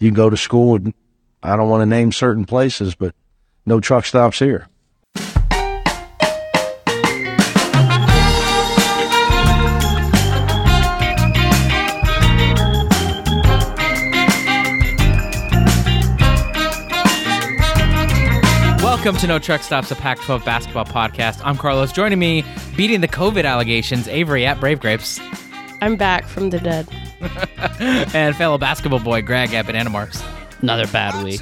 you can go to school and I don't want to name certain places, but no truck stops here. Welcome to No Truck Stops, a Pac 12 basketball podcast. I'm Carlos. Joining me, beating the COVID allegations, Avery at Brave Grapes, I'm back from the dead. And fellow basketball boy, Greg at Banana Marks. Another bad week.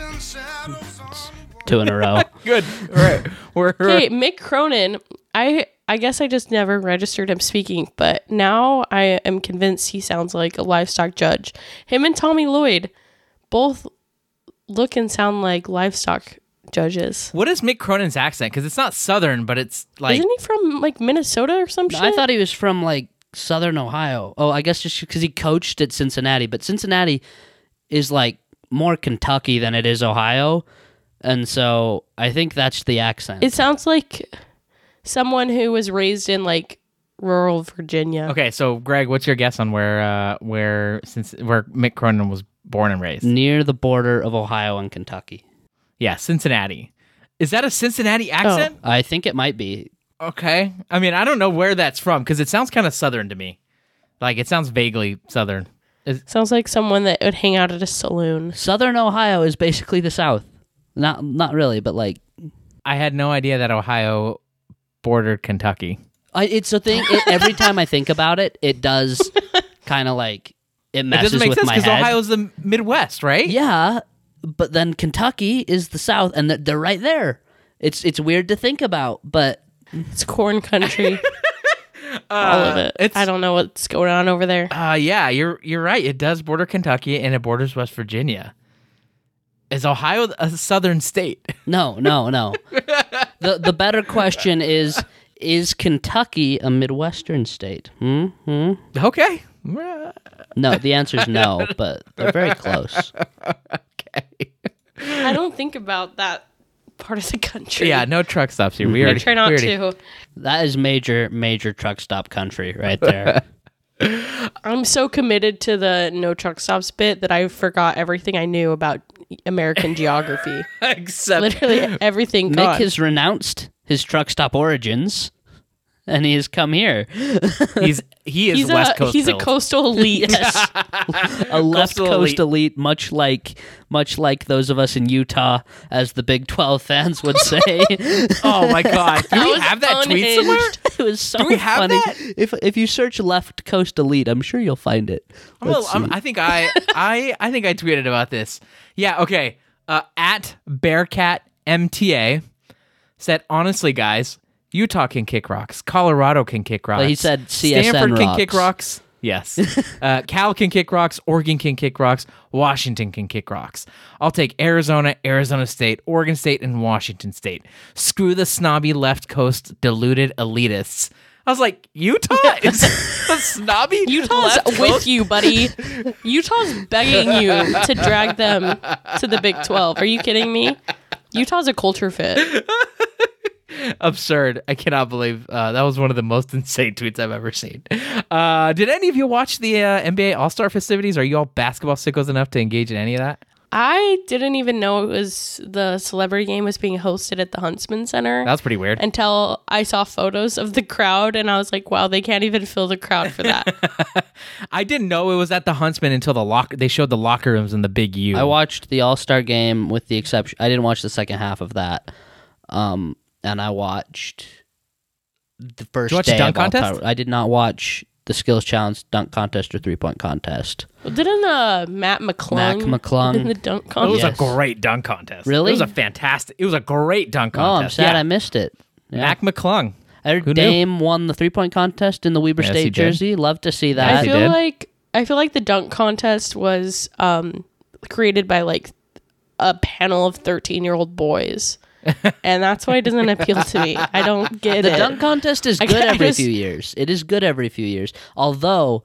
Two in a row. Good. All right. We're, Hey, Mick Cronin, I I guess I just never registered him speaking, but now I am convinced he sounds like a livestock judge. Him and Tommy Lloyd both look and sound like livestock judges. what is Mick Cronin's accent? Because it's not Southern, but it's like. Isn't he from like Minnesota or some shit? I thought he was from like Southern Ohio. Oh, I guess just because he coached at Cincinnati, but Cincinnati is like more Kentucky than it is Ohio, and so I think that's the accent. it sounds like someone who was raised in like rural Virginia. Okay, so Greg, what's your guess on where uh, where since where Mick Cronin was born and raised? near the border of Ohio and Kentucky. Yeah, Cincinnati. Is that a Cincinnati accent? I think it might be. Okay. I mean, I don't know where that's from because it sounds kind of Southern to me. Like it sounds vaguely Southern. Sounds like someone that would hang out at a saloon. Southern Ohio is basically the South. Not not really, but like I had no idea that Ohio bordered Kentucky. I, it's a thing. It, every time I think about it, it does kind of like it It messes doesn't make with sense my because head. Ohio's the Midwest, right? Yeah, but then Kentucky is the South, and th- they're right there. It's it's weird to think about, but It's corn country. All of it. it's- I don't know what's going on over there. Uh yeah, you're you're right. It does border Kentucky and it borders West Virginia. Is Ohio a southern state? no, no, no. the The better question is: Is Kentucky a Midwestern state? Hmm. Hmm. Okay. No, the answer is no, but they're very close. Okay. I don't think about that part of the country. Yeah, no truck stops here. We I already try not we already- to. That is major, major truck stop country right there. I'm so committed to the no truck stops bit that I forgot everything I knew about American geography. Except Literally everything Mick gone. has renounced his truck stop origins, and he has come here. he's he is he's West a Coast. he's a coastal elite. Yes. a left Coastal coast elite. elite. much like much like those of us in Utah, as the Big Twelve fans would say. Oh my god. Do we have that tweet unhinged. somewhere? it was so we have funny. that? If if you search left coast elite, I'm sure you'll find it. Well, I'm. I think I, I, I think I tweeted about this. Yeah. Okay. Uh, at Bearcat MTA said, honestly, guys, Utah can kick rocks. Colorado can kick rocks. he said CSN Stanford can kick rocks. rocks. Yes. uh, Cal can kick rocks. Oregon can kick rocks. Washington can kick rocks. I'll take Arizona, Arizona State, Oregon State, and Washington State. Screw the snobby left coast deluded elitists. I was like, Utah is the snobby Utah's left with coast? you, buddy. Utah's begging you to drag them to the Big 12. Are you kidding me? Utah's a culture fit. absurd. I cannot believe uh, that was one of the most insane tweets I've ever seen. Uh, did any of you watch the uh, NBA All Star festivities? Are you all basketball sickos enough to engage in any of that? I didn't even know it was the celebrity game was being hosted at the Huntsman Center That was pretty weird. until I saw photos of the crowd and I was like, wow, they can't even fill the crowd for that. I didn't know it was at the Huntsman until the locker. They showed the locker rooms in the Big U. I watched the All Star game with the exception. I didn't watch the second half of that, um, and I watched the first you watch day the dunk of All contest? Star- I did not watch the skills challenge, dunk contest, or three point contest. Didn't uh, Matt McClung, Mac McClung. in the dunk contest. it was contest? a great dunk contest. Really? It was a fantastic. It was a great dunk contest. Oh, I'm contest. sad yeah. I missed it. Yeah. Mac McClung. I heard Who knew? Dame won the three point contest in the Weber Yes, State jersey. Love to see that. he feel did. like I feel like the dunk contest was um, created by like a panel of thirteen year old boys, and that's why it doesn't appeal to me. I don't get the it. The dunk contest is I good guess- every few years. It is good every few years. Although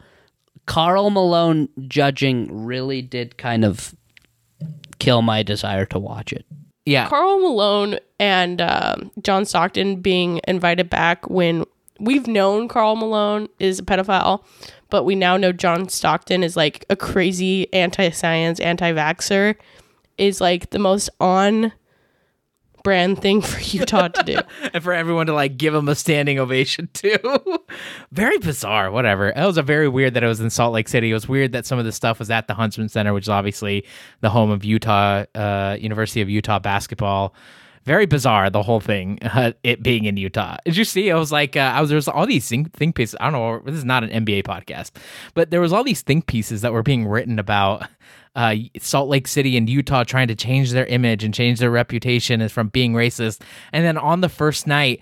Karl Malone judging really did kind of kill my desire to watch it. Yeah. Karl Malone and um, John Stockton being invited back when we've known Karl Malone is a pedophile, but we now know John Stockton is like a crazy anti-science, anti-vaxxer, is like the most on brand thing for Utah to do. and for everyone to like give him a standing ovation too. very bizarre. Whatever. It was a very weird that it was in Salt Lake City. It was weird that some of the stuff was at the Huntsman Center, which is obviously the home of Utah, uh, University of Utah basketball. Very bizarre, the whole thing, uh, it being in Utah. Did you see? I was like, uh, I was there's all these think, think pieces. I don't know. This is not an NBA podcast, but there was all these think pieces that were being written about uh, Salt Lake City and Utah trying to change their image and change their reputation as from being racist. And then on the first night,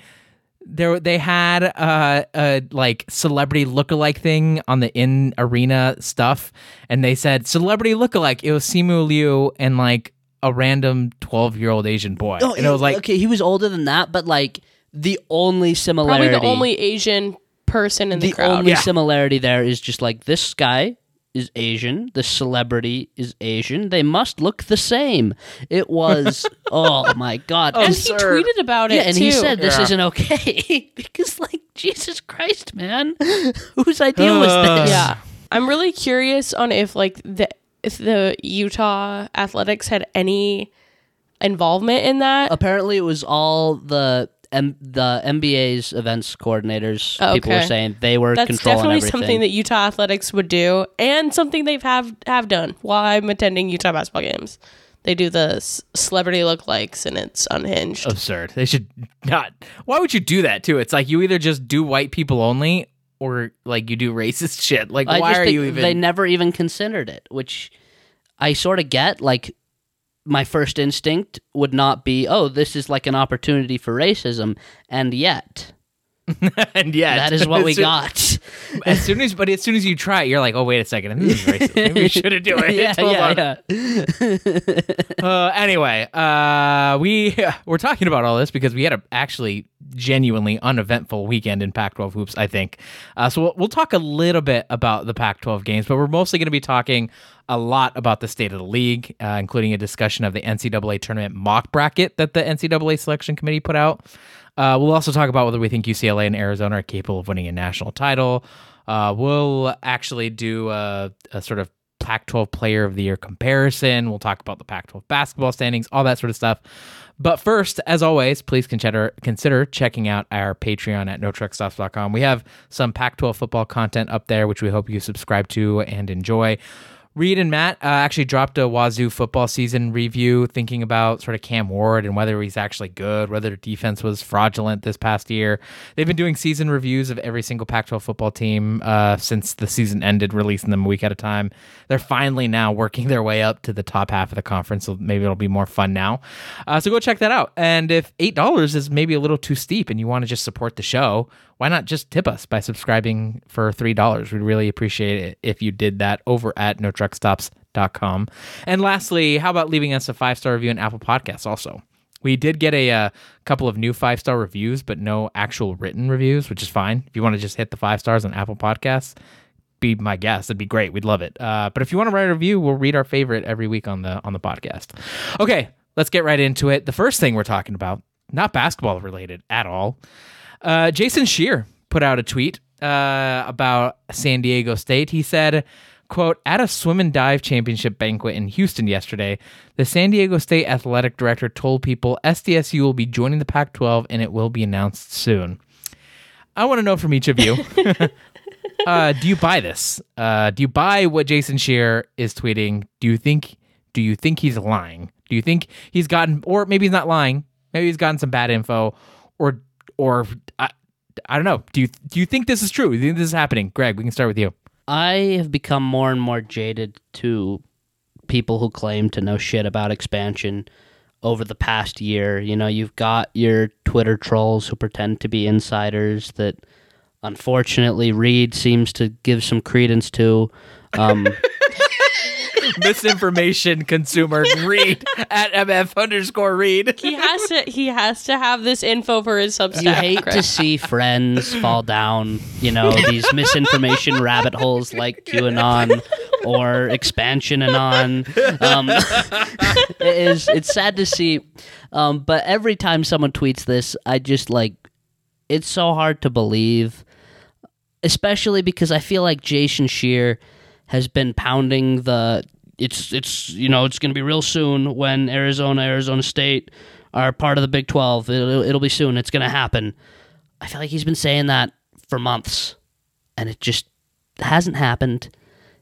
there they had uh, a like celebrity lookalike thing on the in arena stuff, and they said celebrity lookalike. It was Simu Liu and like a random twelve year old Asian boy, Oh, and it was like okay, he was older than that, but like the only similarity, Probably similarity, the only Asian person in the, crowd. the crowd. only Yeah. similarity there is just like this guy is Asian, the celebrity is Asian. They must look the same. It was oh my god. and And- he tweeted about it yeah, and too. he said this Yeah. isn't okay because like Jesus Christ, man, whose idea was uh. this? yeah. I'm really curious on if like the if the Utah Athletics had any involvement in that. Apparently, it was all the M- the NBA's events coordinators. Oh, People were saying they were That's controlling definitely everything. something that Utah Athletics would do, and something they've have have done while I'm attending Utah basketball games. They do the s- celebrity lookalikes, and it's unhinged. absurd. They should not. Why would you do that too? It's like you either just do white people only, or like you do racist shit. Like I why are you even? They never even considered it, which I sort of get. Like, my first instinct would not be, "Oh, this is like an opportunity for racism," and yet and yeah, that is what we soon- got. As soon as, but as soon as you try it, you're like, oh wait a second, this is racist. Maybe we shouldn't do it. yeah, yeah, yeah. Uh, anyway, uh, we we're talking about all this because we had a actually genuinely uneventful weekend in Pac-12 hoops. I think. Uh, so we'll, we'll talk a little bit about the Pac-12 games, but we're mostly going to be talking a lot about the state of the league, uh, including a discussion of the NCAA tournament mock bracket that the NCAA selection committee put out. Uh, we'll also talk about whether we think UCLA and Arizona are capable of winning a national title. Uh, we'll actually do a, a sort of Pac 12 player of the year comparison. We'll talk about the Pac 12 basketball standings, all that sort of stuff. But first, as always, please consider consider checking out our Patreon at notruckstops.com. We have some Pac 12 football content up there, which we hope you subscribe to and enjoy. Reed and Matt uh, actually dropped a Wazoo football season review, thinking about sort of Cam Ward and whether he's actually good, whether defense was fraudulent this past year. They've been doing season reviews of every single Pac-12 football team uh, since the season ended, releasing them a week at a time. They're finally now working their way up to the top half of the conference, so maybe it'll be more fun now. Uh, so go check that out. And if eight dollars is maybe a little too steep, and you want to just support the show, why not just tip us by subscribing for three dollars? We'd really appreciate it if you did that over at notruckstops.com. And lastly, how about leaving us a five star review on Apple Podcasts also? We did get a uh, couple of new five star reviews, but no actual written reviews, which is fine. If you want to just hit the five stars on Apple Podcasts, be my guest. That'd be great. We'd love it. Uh, but if you want to write a review, we'll read our favorite every week on the on the podcast. Okay, let's get right into it. The first thing we're talking about, not basketball related at all. Uh, Jason Scheer put out a tweet uh, about San Diego State. He said, quote, at a swim and dive championship banquet in Houston yesterday, the San Diego State athletic director told people SDSU will be joining the Pac 12 and it will be announced soon. I want to know from each of you. uh, do you buy this? Uh, do you buy what Jason Scheer is tweeting? Do you think do you think he's lying? Do you think he's gotten or maybe he's not lying? Maybe he's gotten some bad info or or I, I don't know. Do you do you think this is true? Do you think this is happening? Greg, we can start with you. I have become more and more jaded to people who claim to know shit about expansion over the past year. You know, you've got your Twitter trolls who pretend to be insiders that unfortunately Reed seems to give some credence to. Um, Misinformation consumer read at MF underscore read. he has to. He has to have this info for his Substack. you hate to see friends fall down, you know, these misinformation rabbit holes like QAnon or expansion anon. Um, it is it's sad to see, um, but every time someone tweets this, I just like it's so hard to believe, especially because I feel like Jason Scheer has been pounding the it's it's you know it's going to be real soon when Arizona Arizona State are part of the Big 12. It'll, it'll be soon. It's going to happen. I feel like he's been saying that for months and it just hasn't happened.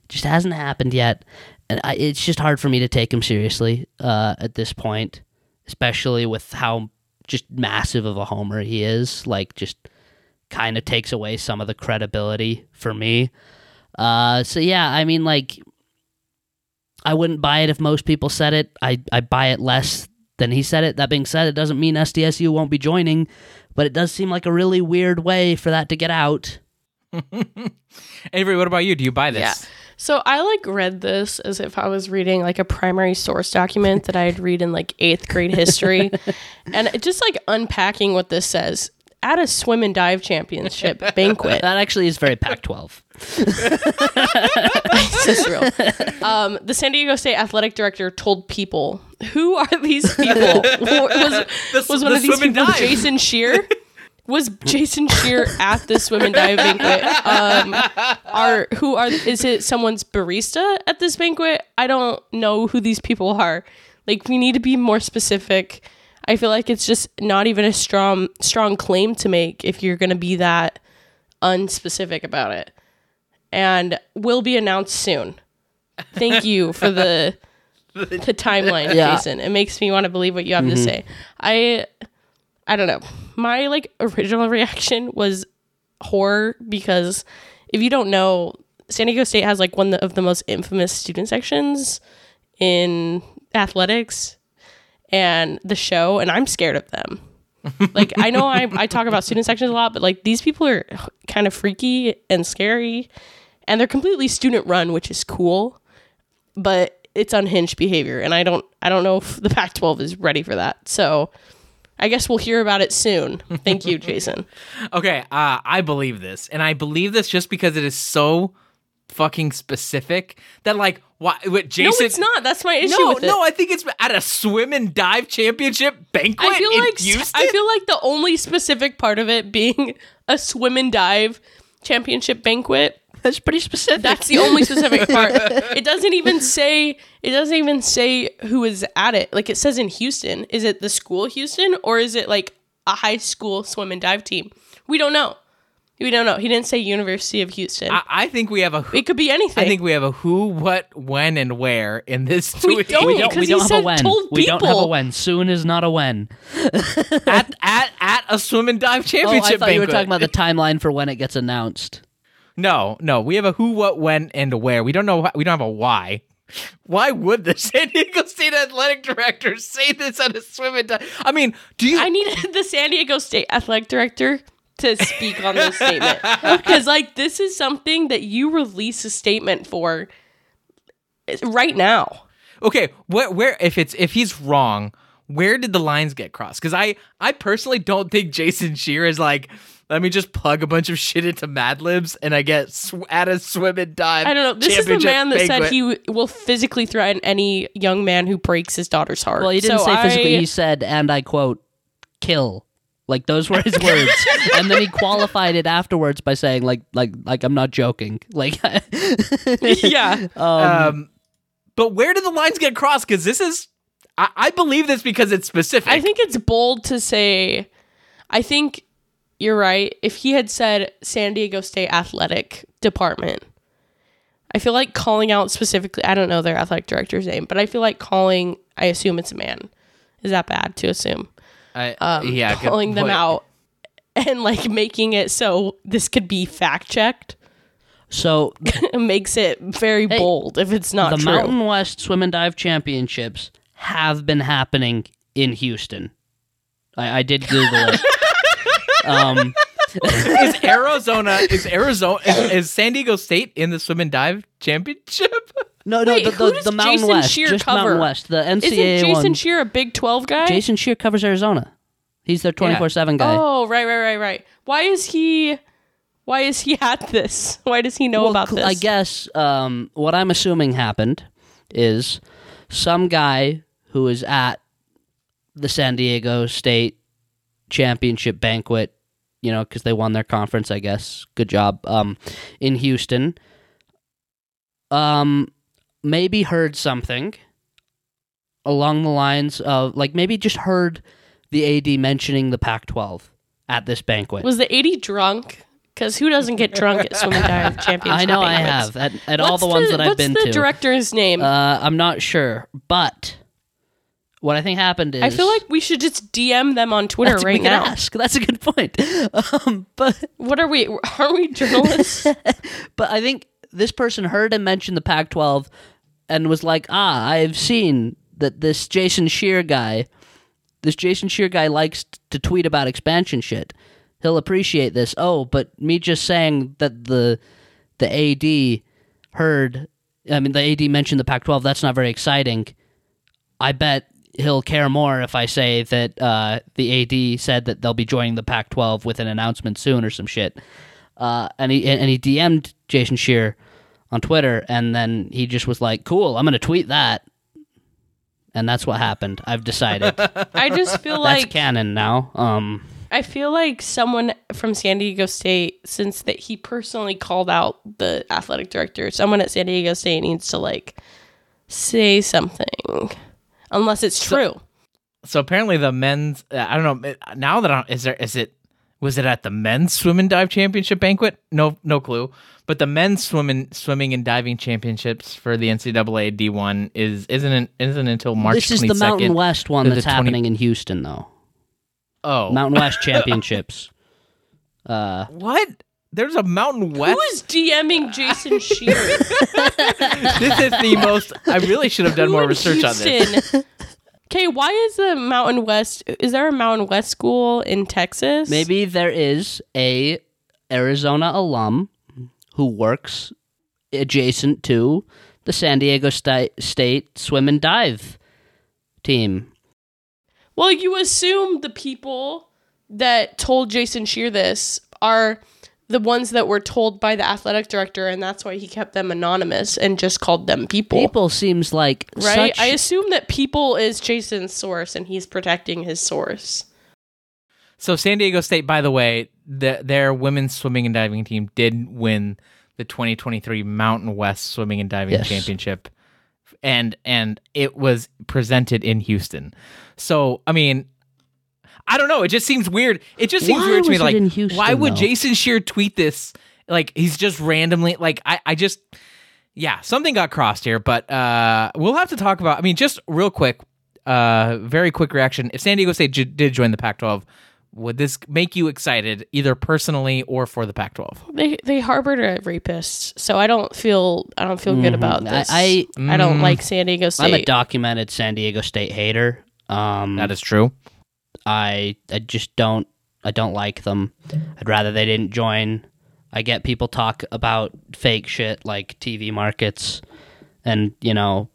It just hasn't happened yet. And I, it's just hard for me to take him seriously uh, at this point, especially with how just massive of a homer he is. Like, just kind of takes away some of the credibility for me. Uh, so yeah, I mean, like, I wouldn't buy it if most people said it. I I buy it less than he said it. That being said, it doesn't mean SDSU won't be joining, but it does seem like a really weird way for that to get out. Avery, what about you? Do you buy this? Yeah. So I like read this as if I was reading like a primary source document that I'd read in like eighth grade history, and it just like unpacking what this says at a swim and dive championship banquet. That actually is very Pac-12. It's just real. Um, the San Diego State athletic director told people, "Who are these people?" was was one the of these people dive. Jason Scheer? Was Jason Scheer at the swim and dive banquet? Um, are who are is it someone's barista at this banquet? I don't know who these people are. Like we need to be more specific. I feel like it's just not even a strong strong claim to make if you're going to be that unspecific about it. And will be announced soon. Thank you for the the timeline, Yeah. Jason. It makes me want to believe what you have to mm-hmm. say. I I don't know. My like original reaction was horror because if you don't know, San Diego State has like one of the most infamous student sections in athletics and the show, and I'm scared of them. like I know I, I talk about student sections a lot, but like these people are kind of freaky and scary, and they're completely student run, which is cool, but it's unhinged behavior, and I don't I don't know if the Pac-12 is ready for that. So I guess we'll hear about it soon. Thank you, Jason. Okay, uh, I believe this, and I believe this just because it is so fucking specific that like why what Jason no, it's not. That's my issue no, with it. no, I think it's at a swim and dive championship banquet I feel in like Houston. I feel like the only specific part of it being a swim and dive championship banquet. That's pretty specific. That's the only specific part. It doesn't even say it doesn't even say who is at it. Like it says in Houston. Is it the school Houston or is it like a high school swim and dive team? We don't know. We don't know. He didn't say University of Houston. I, I think we have a Who, it could be anything. I think we have a who, what, when, and where in this We tweet. don't. we don't, we because he don't have a when. We don't have a when. Soon is not a when. at, at at a swim and dive championship. Oh, championship I thought you were talking about the timeline for when it gets announced. No, no, we have a who, what, when, and where. We don't know. wh- We don't have a why. Why would the San Diego State athletic director say this at a swim and dive? I mean, do you? I needed the San Diego State athletic director to speak on this statement because, like, this is something that you release a statement for right now. okay, where, where? If it's if he's wrong, where did the lines get crossed? Because I, I personally don't think Jason Scheer is like. Let me just plug a bunch of shit into Mad Libs, and I get sw- at a swim and dive. I don't know. This is the man that said he w- will physically threaten any young man who breaks his daughter's heart. Well, he didn't So say physically. I- He said, and I quote, "kill." Like those were his words, and then he qualified it afterwards by saying, "Like, like, like I'm not joking." Like, yeah. Um, but where did the lines get crossed? Because this is, I, I believe this because it's specific. I think it's bold to say. I think you're right. If he had said San Diego State Athletic Department, I feel like calling out specifically. I don't know their athletic director's name, but I feel like calling. I assume it's a man. Is that bad to assume? I, Um, yeah, good calling them out and like making it so this could be fact checked so makes it very bold if it's not the true. Mountain West Swim and Dive Championships have been happening in Houston. I, I did Google it. um, is Arizona is Arizona is, is San Diego State in the swim and dive championship? no, no, Wait, the, the, the Mountain Jason West, Scheer just cover? Mountain West. The NCAA Isn't Jason one. Scheer a Big Twelve guy? Jason Scheer covers Arizona. He's their twenty four seven guy. Oh, right, right, right, right. Why is he? Why is he at this? Why does he know Well, about this? I guess um, what I'm assuming happened is some guy who is at the San Diego State championship banquet you know, because they won their conference. I guess. Good job. Um, in Houston. Um, maybe heard something along the lines of like maybe just heard the AD mentioning the Pac-12 at this banquet. Was the AD drunk? Because who doesn't get drunk at swim and dive championship? I know I have at, at all What's the ones that I've what's been the director's name? uh, I'm not sure, but what I think happened is I feel like we should just DM them on Twitter That's- right now. ask. That's a good point. Um, but What are we? Are we journalists? but I think this person heard him mention the Pac-12 and was like, "Ah, I've seen that this Jason Scheer guy, this Jason Scheer guy likes to tweet about expansion shit. He'll appreciate this. Oh, but me just saying that the the AD heard, I mean, the AD mentioned the Pac-12. That's not very exciting. I bet." He'll care more if I say that uh, the AD said that they'll be joining the Pac-12 with an announcement soon or some shit uh, and he and he DM'd Jason Scheer on Twitter, and then he just was like, "Cool, I'm gonna tweet that," and that's what happened. I've decided I just feel like canon now. Um, I feel like someone from San Diego State, since that he personally called out the athletic director, someone at San Diego State needs to like say something, unless it's true. So apparently the men's uh, I don't know now that I'm, is there is it was it at the men's swim and dive championship banquet? No no clue. But the men's swim and, swimming and diving championships for the NCAA D1 is isn't isn't until March this is the Mountain West one that's 20 happening in Houston, though. Oh. Mountain West Championships. Uh, what? There's a Mountain West. Who is DMing Jason Shearer? this is the most I really should have done Who more research on this. Okay, why is the Mountain West? Is there a Mountain West school in Texas? maybe there is a Arizona alum who works adjacent to the San Diego Sta- State swim and dive team. Well, you assume the people that told Jason Scheer this are the ones that were told by the athletic director, and that's why he kept them anonymous and just called them people. People seems like right? such I assume that people is Jason's source, and he's protecting his source. So San Diego State, by the way, the, their women's swimming and diving team did win the 2023 Mountain West Swimming and Diving Yes. Championship, and and it was presented in Houston. So I mean, I don't know. It just seems weird. It just seems Why weird to me. Like, in Houston, why would though? Jason Scheer tweet this? Like he's just randomly like I I just yeah something got crossed here, but uh we'll have to talk about. I mean, just real quick, uh, very quick reaction. If San Diego State j- did join the Pac-12, would this make you excited either personally or for the Pac-12? They they harbored a rapist, so I don't feel I don't feel good about I- this. I- I don't Mm. like San Diego State. I'm a documented San Diego State hater. Um, That is true. I I just don't I don't like them. I'd rather they didn't join. I get people talk about fake shit like TV markets and you know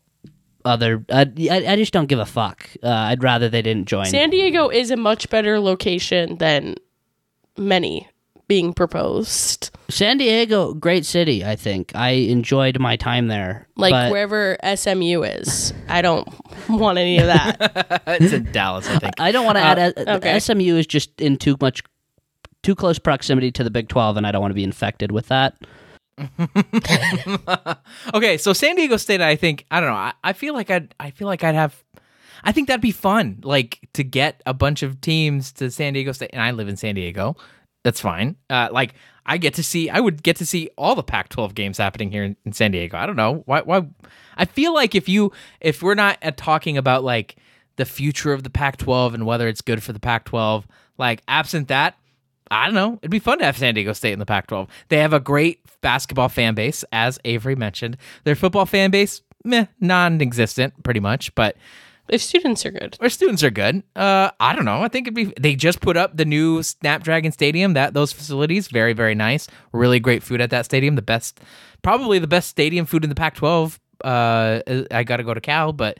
other. I I, I just don't give a fuck. Uh, I'd rather they didn't join. San Diego is a much better location than many being proposed. San Diego, great city. I think I enjoyed my time there. Like but wherever SMU is. I don't want any of that. it's in Dallas, I think. I don't want to add. uh, okay. SMU is just in too much, too close proximity to the Big Twelve, and I don't want to be infected with that. okay, so San Diego State, I think I don't know. I, I feel like I'd I feel like I'd have. I think that'd be fun, like to get a bunch of teams to San Diego State, and I live in San Diego. That's fine. Uh, like I get to see, I would get to see all the Pac-12 games happening here in, in San Diego. I don't know why. Why? I feel like if you, if we're not uh, talking about like the future of the Pac-12 and whether it's good for the Pac-12, like absent that, I don't know. It'd be fun to have San Diego State in the Pac 12. They have a great basketball fan base, as Avery mentioned. Their football fan base, meh, non existent, pretty much, but if students are good. our students are good. Uh, I don't know. I think it'd be. They just put up the new Snapdragon Stadium. That those facilities, very very nice. Really great food at that stadium. The best, probably the best stadium food in the Pac-12. Uh, I got to go to Cal, but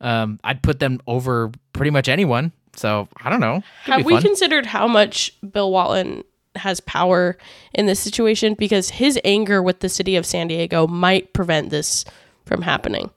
um, I'd put them over pretty much anyone. So I don't know. Could Have we considered how much Bill Walton has power in this situation? Because his anger with the city of San Diego might prevent this from happening.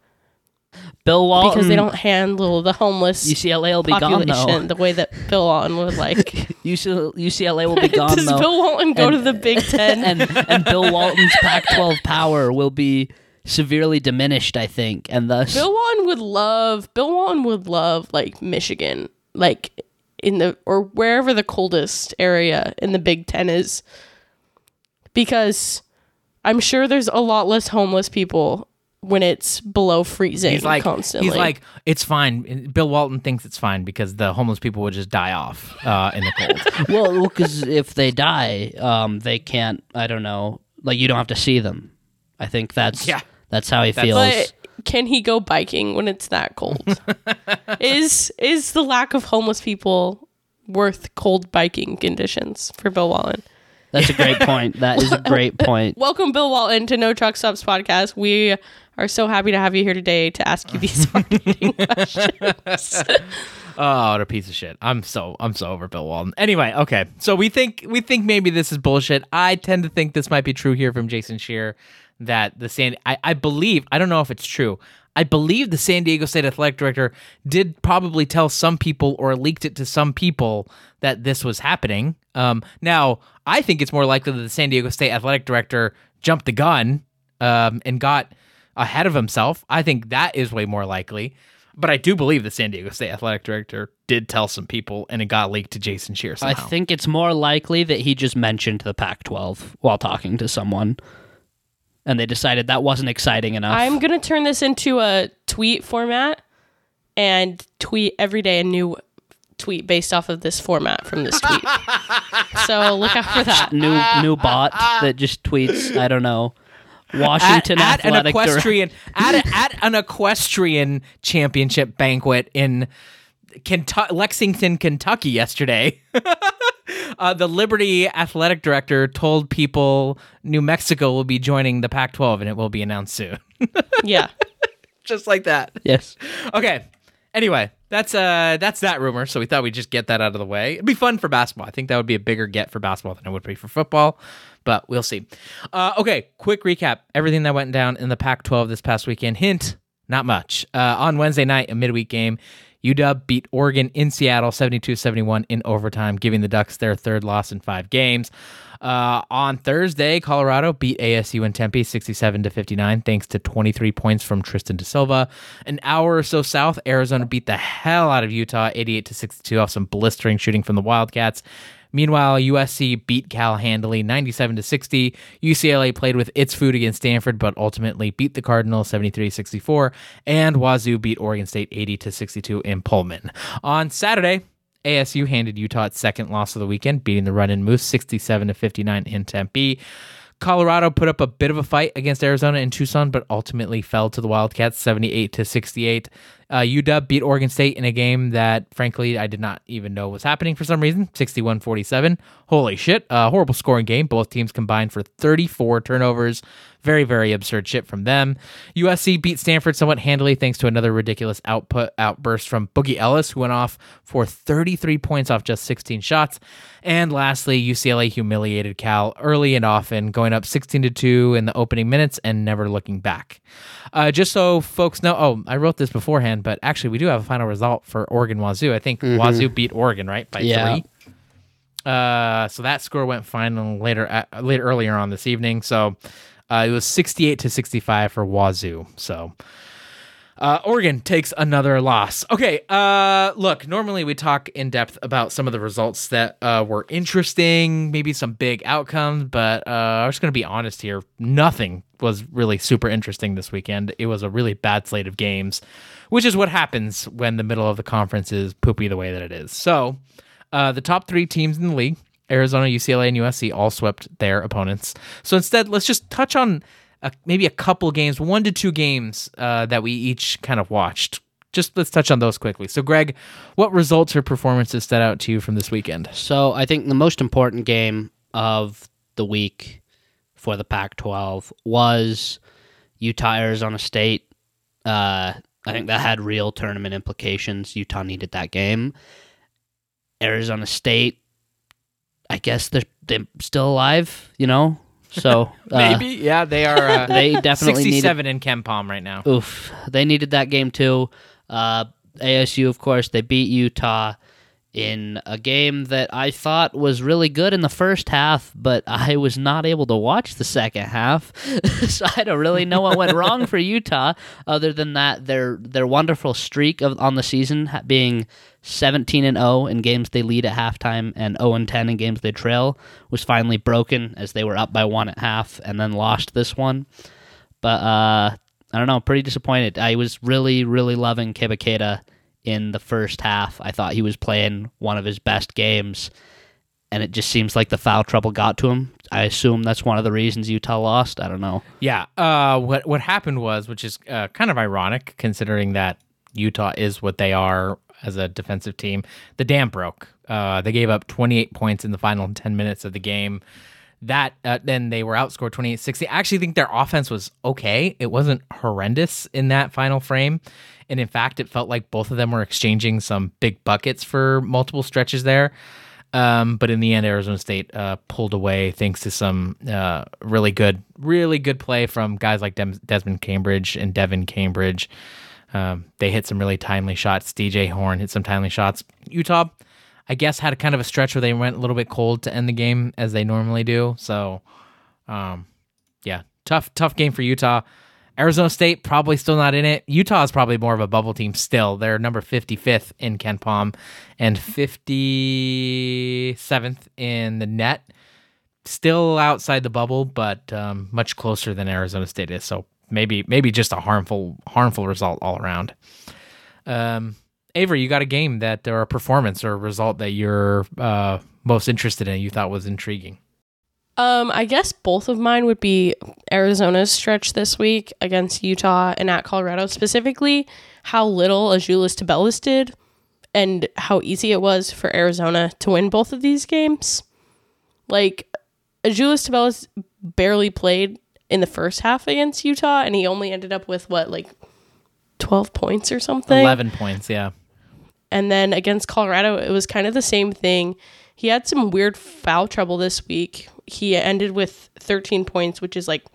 Bill Walton because they don't handle the homeless UCLA will be gone population though. the way that Bill Walton would like. UCLA will be gone Does though. Bill Walton go And- to the Big Ten? and and Bill Walton's Pac-12 power will be severely diminished, I think, and thus Bill Walton would love. Bill Walton would love like Michigan, like in the or wherever the coldest area in the Big Ten is, because I'm sure there's a lot less homeless people when it's below freezing He's like, constantly. he's like, it's fine. Bill Walton thinks it's fine because the homeless people would just die off uh, in the cold. well, because if they die, um, they can't. I don't know. Like you don't have to see them. I think that's Yeah. That's how he That's- feels. but can he go biking when it's that cold? is is the lack of homeless people worth cold biking conditions for Bill Walton? That's a great point. That is a great point. Welcome, Bill Walton, to No Truck Stops podcast. We are so happy to have you here today to ask you these hard-hitting questions. Oh, what a piece of shit. I'm so I'm so over Bill Walton. Anyway, okay. So we think we think maybe this is bullshit. I tend to think this might be true here from Jason Scheer that the San I, I believe I don't know if it's true. I believe the San Diego State athletic director did probably tell some people or leaked it to some people that this was happening. Um, now, I think it's more likely that the San Diego State athletic director jumped the gun um, and got ahead of himself. I think that is way more likely. But I do believe the San Diego State athletic director did tell some people, and it got leaked to Jason Scheer I think it's more likely that he just mentioned the Pac-12 while talking to someone, and they decided that wasn't exciting enough. I'm gonna turn this into a tweet format and tweet every day a new tweet based off of this format from this tweet. so look out for that. new new bot that just tweets. I don't know. Washington at, at an athletic director. equestrian at, a, at an equestrian championship banquet in Kentucky, Lexington, Kentucky yesterday. uh, the Liberty athletic director told people New Mexico will be joining the Pac-12 and it will be announced soon. Yeah. Just like that. Yes. Okay. Anyway, that's uh that's that rumor. So we thought we'd just get that out of the way. It'd be fun for basketball. I think that would be a bigger get for basketball than it would be for football, but we'll see. Uh, okay, quick recap. Everything that went down in the Pac-12 this past weekend. Hint: not much. Uh, on Wednesday night, a midweek game. UW beat Oregon in Seattle 72-71 in overtime, giving the Ducks their third loss in five games. Uh, on Thursday, Colorado beat ASU in Tempe 67 to 59 thanks to 23 points from Tristan da Silva. An hour or so south, Arizona beat the hell out of Utah 88 to 62 off some blistering shooting from the Wildcats. Meanwhile, USC beat Cal handily 97 to 60. UCLA played with its food against Stanford but ultimately beat the Cardinals 73-64 and Wazoo beat Oregon State 80 to 62 in Pullman. On Saturday, ASU handed Utah its second loss of the weekend, beating the Runnin' Utes 67 to 59 in Tempe. Colorado put up a bit of a fight against Arizona in Tucson, but ultimately fell to the Wildcats 78 to 68. Uh, UW beat Oregon State in a game that, frankly, I did not even know was happening for some reason 61 47. Holy shit. Uh, horrible scoring game. Both teams combined for 34 turnovers. Very, very absurd shit from them. USC beat Stanford somewhat handily thanks to another ridiculous output outburst from Boogie Ellis, who went off for 33 points off just 16 shots. And lastly, UCLA humiliated Cal early and often, going up 16 to 2 in the opening minutes and never looking back. Uh, just so folks know, oh, I wrote this beforehand, but actually, we do have a final result for Oregon Wazoo. I think Wazoo beat Oregon, right? By Yeah. three. Uh, so that score went final later, uh, later earlier on this evening. So uh, it was 68 to 65 for Wazoo. So uh, Oregon takes another loss. Okay, uh, look, normally we talk in depth about some of the results that uh, were interesting, maybe some big outcomes, but uh, I'm just going to be honest here. Nothing was really super interesting this weekend. It was a really bad slate of games, which is what happens when the middle of the conference is poopy the way that it is. So, uh, the top three teams in the league, Arizona, UCLA, and USC, all swept their opponents. So instead, let's just touch on a, maybe a couple games, one to two games uh, that we each kind of watched. Just let's touch on those quickly. So, Greg, what results or performances stood out to you from this weekend? So I think the most important game of the week for the Pac-12 was Utah Arizona State. Uh, I think that had real tournament implications. Utah needed that game. Arizona State, I guess they're they're still alive. You know, So uh, Maybe, yeah, they are. Uh, they definitely needed. sixty-seven in KenPom right now. Oof, they needed that game too. Uh, ASU, of course, they beat Utah in a game that I thought was really good in the first half, but I was not able to watch the second half, so I don't really know what went wrong for Utah. Other than that, their their wonderful streak of on the season being 17 and 0 in games they lead at halftime and 0 and 10 in games they trail was finally broken as they were up by one at half and then lost this one. But uh, I don't know, pretty disappointed. I was really, really loving Keba Keita in the first half. I thought he was playing one of his best games, and it just seems like the foul trouble got to him. I assume that's one of the reasons Utah lost. I don't know. Yeah. Uh, what what happened was, which is uh, kind of ironic considering that Utah is what they are as a defensive team. The dam broke. Uh, they gave up 28 points in the final 10 minutes of the game. That uh, then they were outscored 28-60. I actually think their offense was okay. It wasn't horrendous in that final frame. And in fact, it felt like both of them were exchanging some big buckets for multiple stretches there. Um, but in the end, Arizona State uh, pulled away thanks to some uh, really good, really good play from guys like Dem- Desmond Cambridge and Devan Cambridge. Um, they hit some really timely shots. DJ Horne hit some timely shots. Utah, I guess, had a kind of a stretch where they went a little bit cold to end the game as they normally do. So, um, yeah, tough, tough game for Utah. Arizona State probably still not in it. Utah is probably more of a bubble team still. They're number 55th in KenPom and 57th in the net. Still outside the bubble, but um, much closer than Arizona State is. So maybe maybe just a harmful harmful result all around. Um, Avery, you got a game that or a performance or a result that you're uh, most interested in. You thought was intriguing. Um, I guess both of mine would be Arizona's stretch this week against Utah and at Colorado, specifically how little Azuolas Tubelis did and how easy it was for Arizona to win both of these games. Like, Azuolas Tubelis barely played in the first half against Utah, and he only ended up with what, like 12 points or something? 11 points, yeah. And then against Colorado, it was kind of the same thing. He had some weird foul trouble this week. He ended with 13 points, which is like,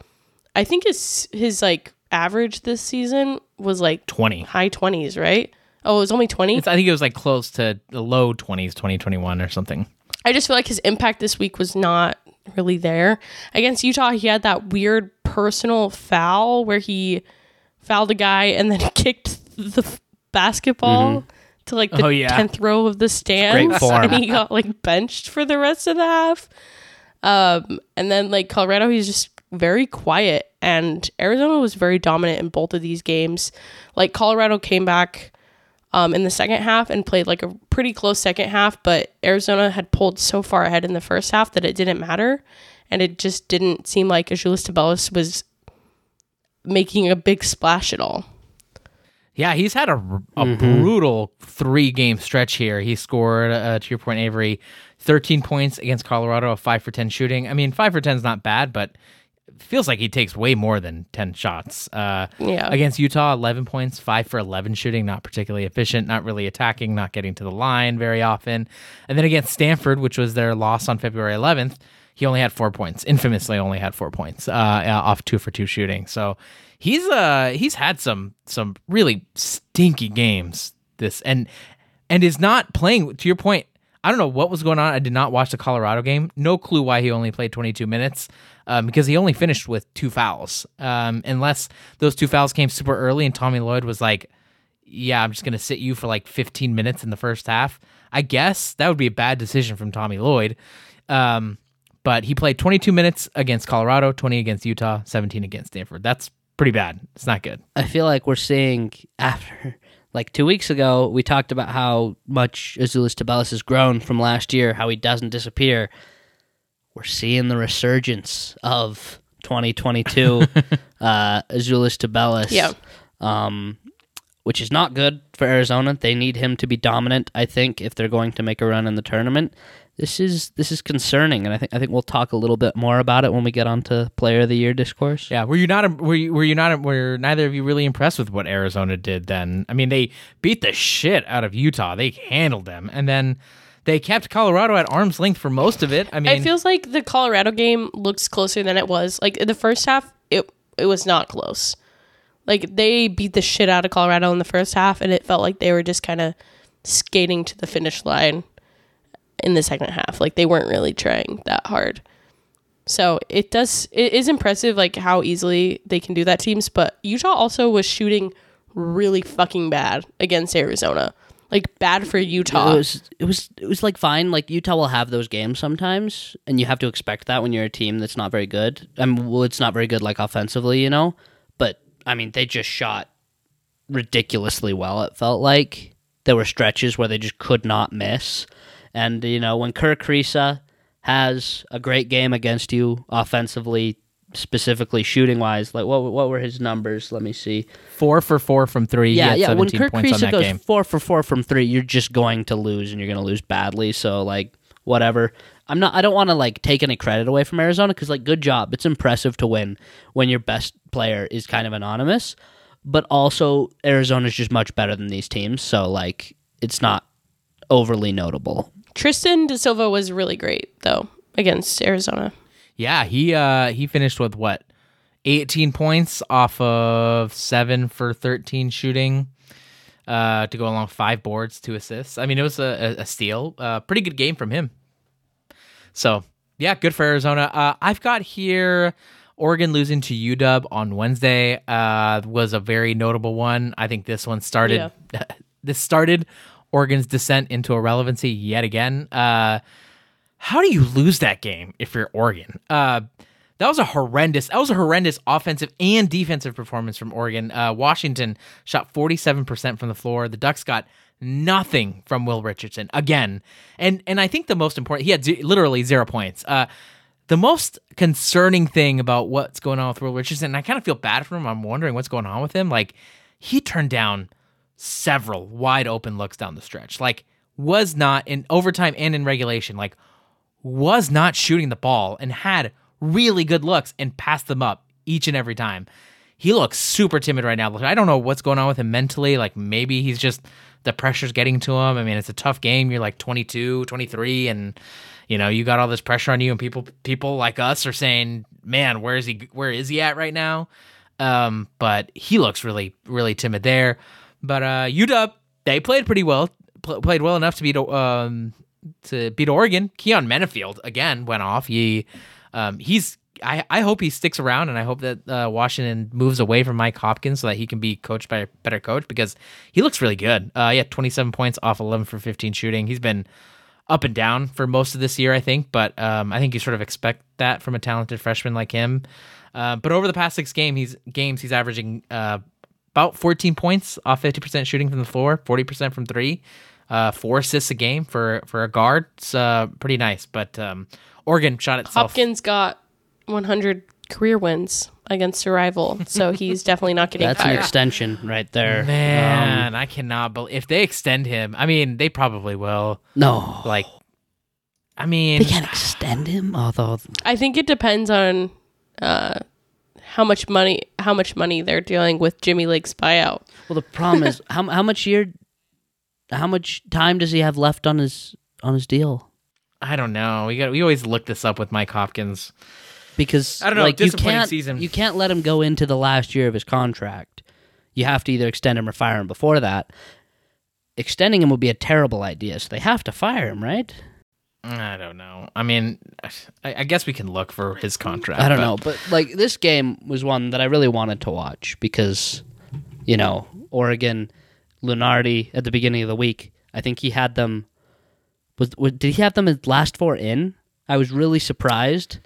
I think his his like average this season was like 20. high 20s, right? Oh, it was only 20. I think it was like close to the low 20s, 2021 or something. I just feel like his impact this week was not really there. Against Utah, he had that weird personal foul where he fouled a guy and then kicked the f- basketball mm-hmm. To like the Oh, yeah. 10th row of the stands and he got like benched for the rest of the half. Um, and then like Colorado, he's just very quiet and Arizona was very dominant in both of these games. Like Colorado came back um, in the second half and played like a pretty close second half, but Arizona had pulled so far ahead in the first half that it didn't matter. And it just didn't seem like Azuolas Tubelis was making a big splash at all. Yeah, he's had a, a brutal three game stretch here. He scored, uh, to your point, Avery, 13 points against Colorado, a 5 for 10 shooting. I mean, 5 for 10 is not bad, but feels like he takes way more than 10 shots. Uh, Yeah. Against Utah, 11 points, 5 for 11 shooting, not particularly efficient, not really attacking, not getting to the line very often. And then against Stanford, which was their loss on February 11th, he only had four points. Infamously, only had four points uh, off two for two shooting. So he's uh he's had some some really stinky games this and and is not playing. To your point, I don't know what was going on. I did not watch the Colorado game. No clue why he only played 22 minutes um, because he only finished with two fouls. Um, unless those two fouls came super early and Tommy Lloyd was like, "Yeah, I'm just gonna sit you for like 15 minutes in the first half." I guess that would be a bad decision from Tommy Lloyd. Um, but he played 22 minutes against Colorado, 20 against Utah, 17 against Stanford. That's pretty bad. It's not good. I feel like we're seeing after like two weeks ago we talked about how much Azuolas Tubelis has grown from last year, how he doesn't disappear. We're seeing the resurgence of 2022 uh, Azuolas Tubelis. Yeah. Um, which is not good for Arizona. They need him to be dominant, I think, if they're going to make a run in the tournament. This is this is concerning, and I think I think we'll talk a little bit more about it when we get onto Player of the Year discourse. Yeah, were you not? Were you? Were you not? Were neither of you really impressed with what Arizona did? Then, I mean, they beat the shit out of Utah. They handled them, and then They kept Colorado at arm's length for most of it. I mean, it feels like the Colorado game looks closer than it was. Like in the first half, it it was not close. Like they beat the shit out of Colorado in the first half, and it felt like they were just kind of skating to the finish line in the second half. Like they weren't really trying that hard. So it does it is impressive like how easily they can do that teams, but Utah also was shooting really fucking bad against Arizona. Like bad for Utah. It was it was it was like fine. Like Utah will have those games sometimes, and you have to expect that when you're a team that's not very good. I mean, well, it's not very good like offensively, you know. But I mean, they just shot ridiculously well. It felt like there were stretches where they just could not miss, and you know when Kerr Kriisa has a great game against you offensively, specifically shooting wise, like what what were his numbers? Let me see. four for four from three. Yeah, yeah. When Kirk points on Kriisa that goes game. four for four from three, you're just going to lose, and you're going to lose badly. So like, whatever. I'm not. I don't want to like take any credit away from Arizona because like, good job. It's impressive to win when your best player is kind of anonymous, but also Arizona's just much better than these teams. So like, it's not overly notable. Tristan da Silva was really great though against Arizona. Yeah, he uh he finished with what? 18 points off of 7 for 13 shooting. Uh to go along five boards, two assists. I mean, it was a, a, steal. Uh pretty good game from him. So, yeah, good for Arizona. Uh I've got here Oregon losing to UW on Wednesday uh was a very notable one. I think this one started this started Oregon's descent into irrelevancy yet again. Uh how do you lose that game if you're Oregon? Uh, that was a horrendous. That was a horrendous offensive and defensive performance from Oregon. Uh, Washington shot 47% from the floor. The Ducks got nothing from Will Richardson again, and and I think the most important, he had ze- literally zero points. Uh, the most concerning thing about what's going on with Will Richardson, and I kind of feel bad for him. I'm wondering what's going on with him. Like he turned down several wide open looks down the stretch. Like was not in overtime and in regulation. Like was not shooting the ball and had really good looks and passed them up each and every time. He looks super timid right now. I don't know what's going on with him mentally. Like maybe he's just the pressure's getting to him. I mean, it's a tough game. You're like 22, 23 and you know, you got all this pressure on you and people people like us are saying, "Man, where is he where is he at right now?" Um, but he looks really really timid there. But uh UW, they played pretty well. Pl- played well enough to beat um to beat Oregon. Keyon Menifield again went off. He um, he's I, I hope he sticks around and I hope that uh, Washington moves away from Mike Hopkins so that he can be coached by a better coach because he looks really good. Uh, yeah, 27 points off 11 for 15 shooting. He's been up and down for most of this year, I think, but um, I think you sort of expect that from a talented freshman like him. Uh, but over the past six game, he's games he's averaging uh, about 14 points off 50% shooting from the floor, 40% from three uh, four assists a game for for a guard. It's uh, pretty nice. But um, Oregon shot itself. Hopkins got 100 career wins against a rival, so he's definitely not getting That's an fired. extension right there. Um, Man, I cannot believe if they extend him. I mean, they probably will. no, Like, I mean, they can't extend him. Although I think it depends on uh, how much money how much money they're dealing with Jimmy Lake's buyout. Well, the problem is how how much year, how much time does he have left on his on his deal? I don't know. We got we always look this up with Mike Hopkins. Because I don't know, like you disappointing can't season. you can't let him go into the last year of his contract. You have to either extend him or fire him before that. Extending him would be a terrible idea, so they have to fire him, right? I don't know. I mean, I, I guess we can look for his contract. I don't but- know, but like this game was one that I really wanted to watch because, you know, Oregon, Lunardi at the beginning of the week. I think he had them. Was, was did he have them as last four in? I was really surprised.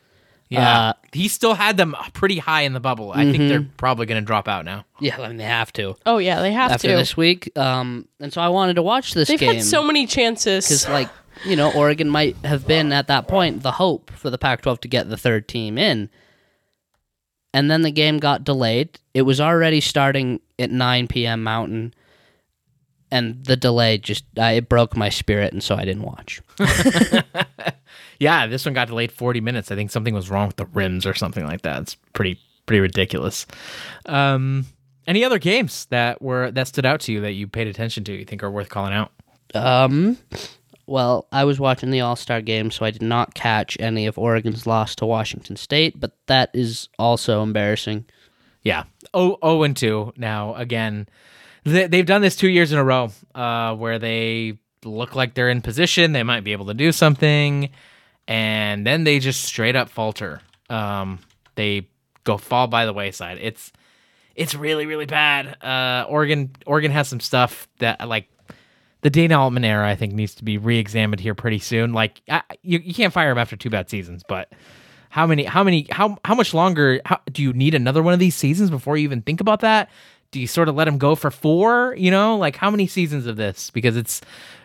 Yeah, Uh, he still had them pretty high in the bubble. I think they're probably going to drop out now. Yeah, I mean they have to Oh yeah, they have after to. this week. Um, and so I wanted to watch this They've game had so many chances. because, like, you know, Oregon might have been at that point the hope for the Pac-12 to get the third team in. And then the game got delayed. It was already starting at 9 p.m. Mountain, and the delay just uh, it broke my spirit, and so I didn't watch. Yeah, this one got delayed 40 minutes. I think something was wrong with the rims or something like that. It's pretty pretty ridiculous. Um, any other games that were that stood out to you that you paid attention to? You think are worth calling out? Um, Well, I was watching the All Star game, so I did not catch any of Oregon's loss to Washington State, but that is also embarrassing. Yeah. Oh, oh, and two now again. They, they've done this two years in a row, uh, where they look like they're in position, they might be able to do something, and then they just straight up falter. Um, they go fall by the wayside. It's it's really really bad. Uh, Oregon Oregon has some stuff that like the Dana Altman era. I think needs to be re-examined here pretty soon. Like I, you you can't fire him after two bad seasons, but how many how many how how much longer how, do you need another one of these seasons before you even think about that? Do you sort of let him go for four? You know, like how many seasons of this? Because it's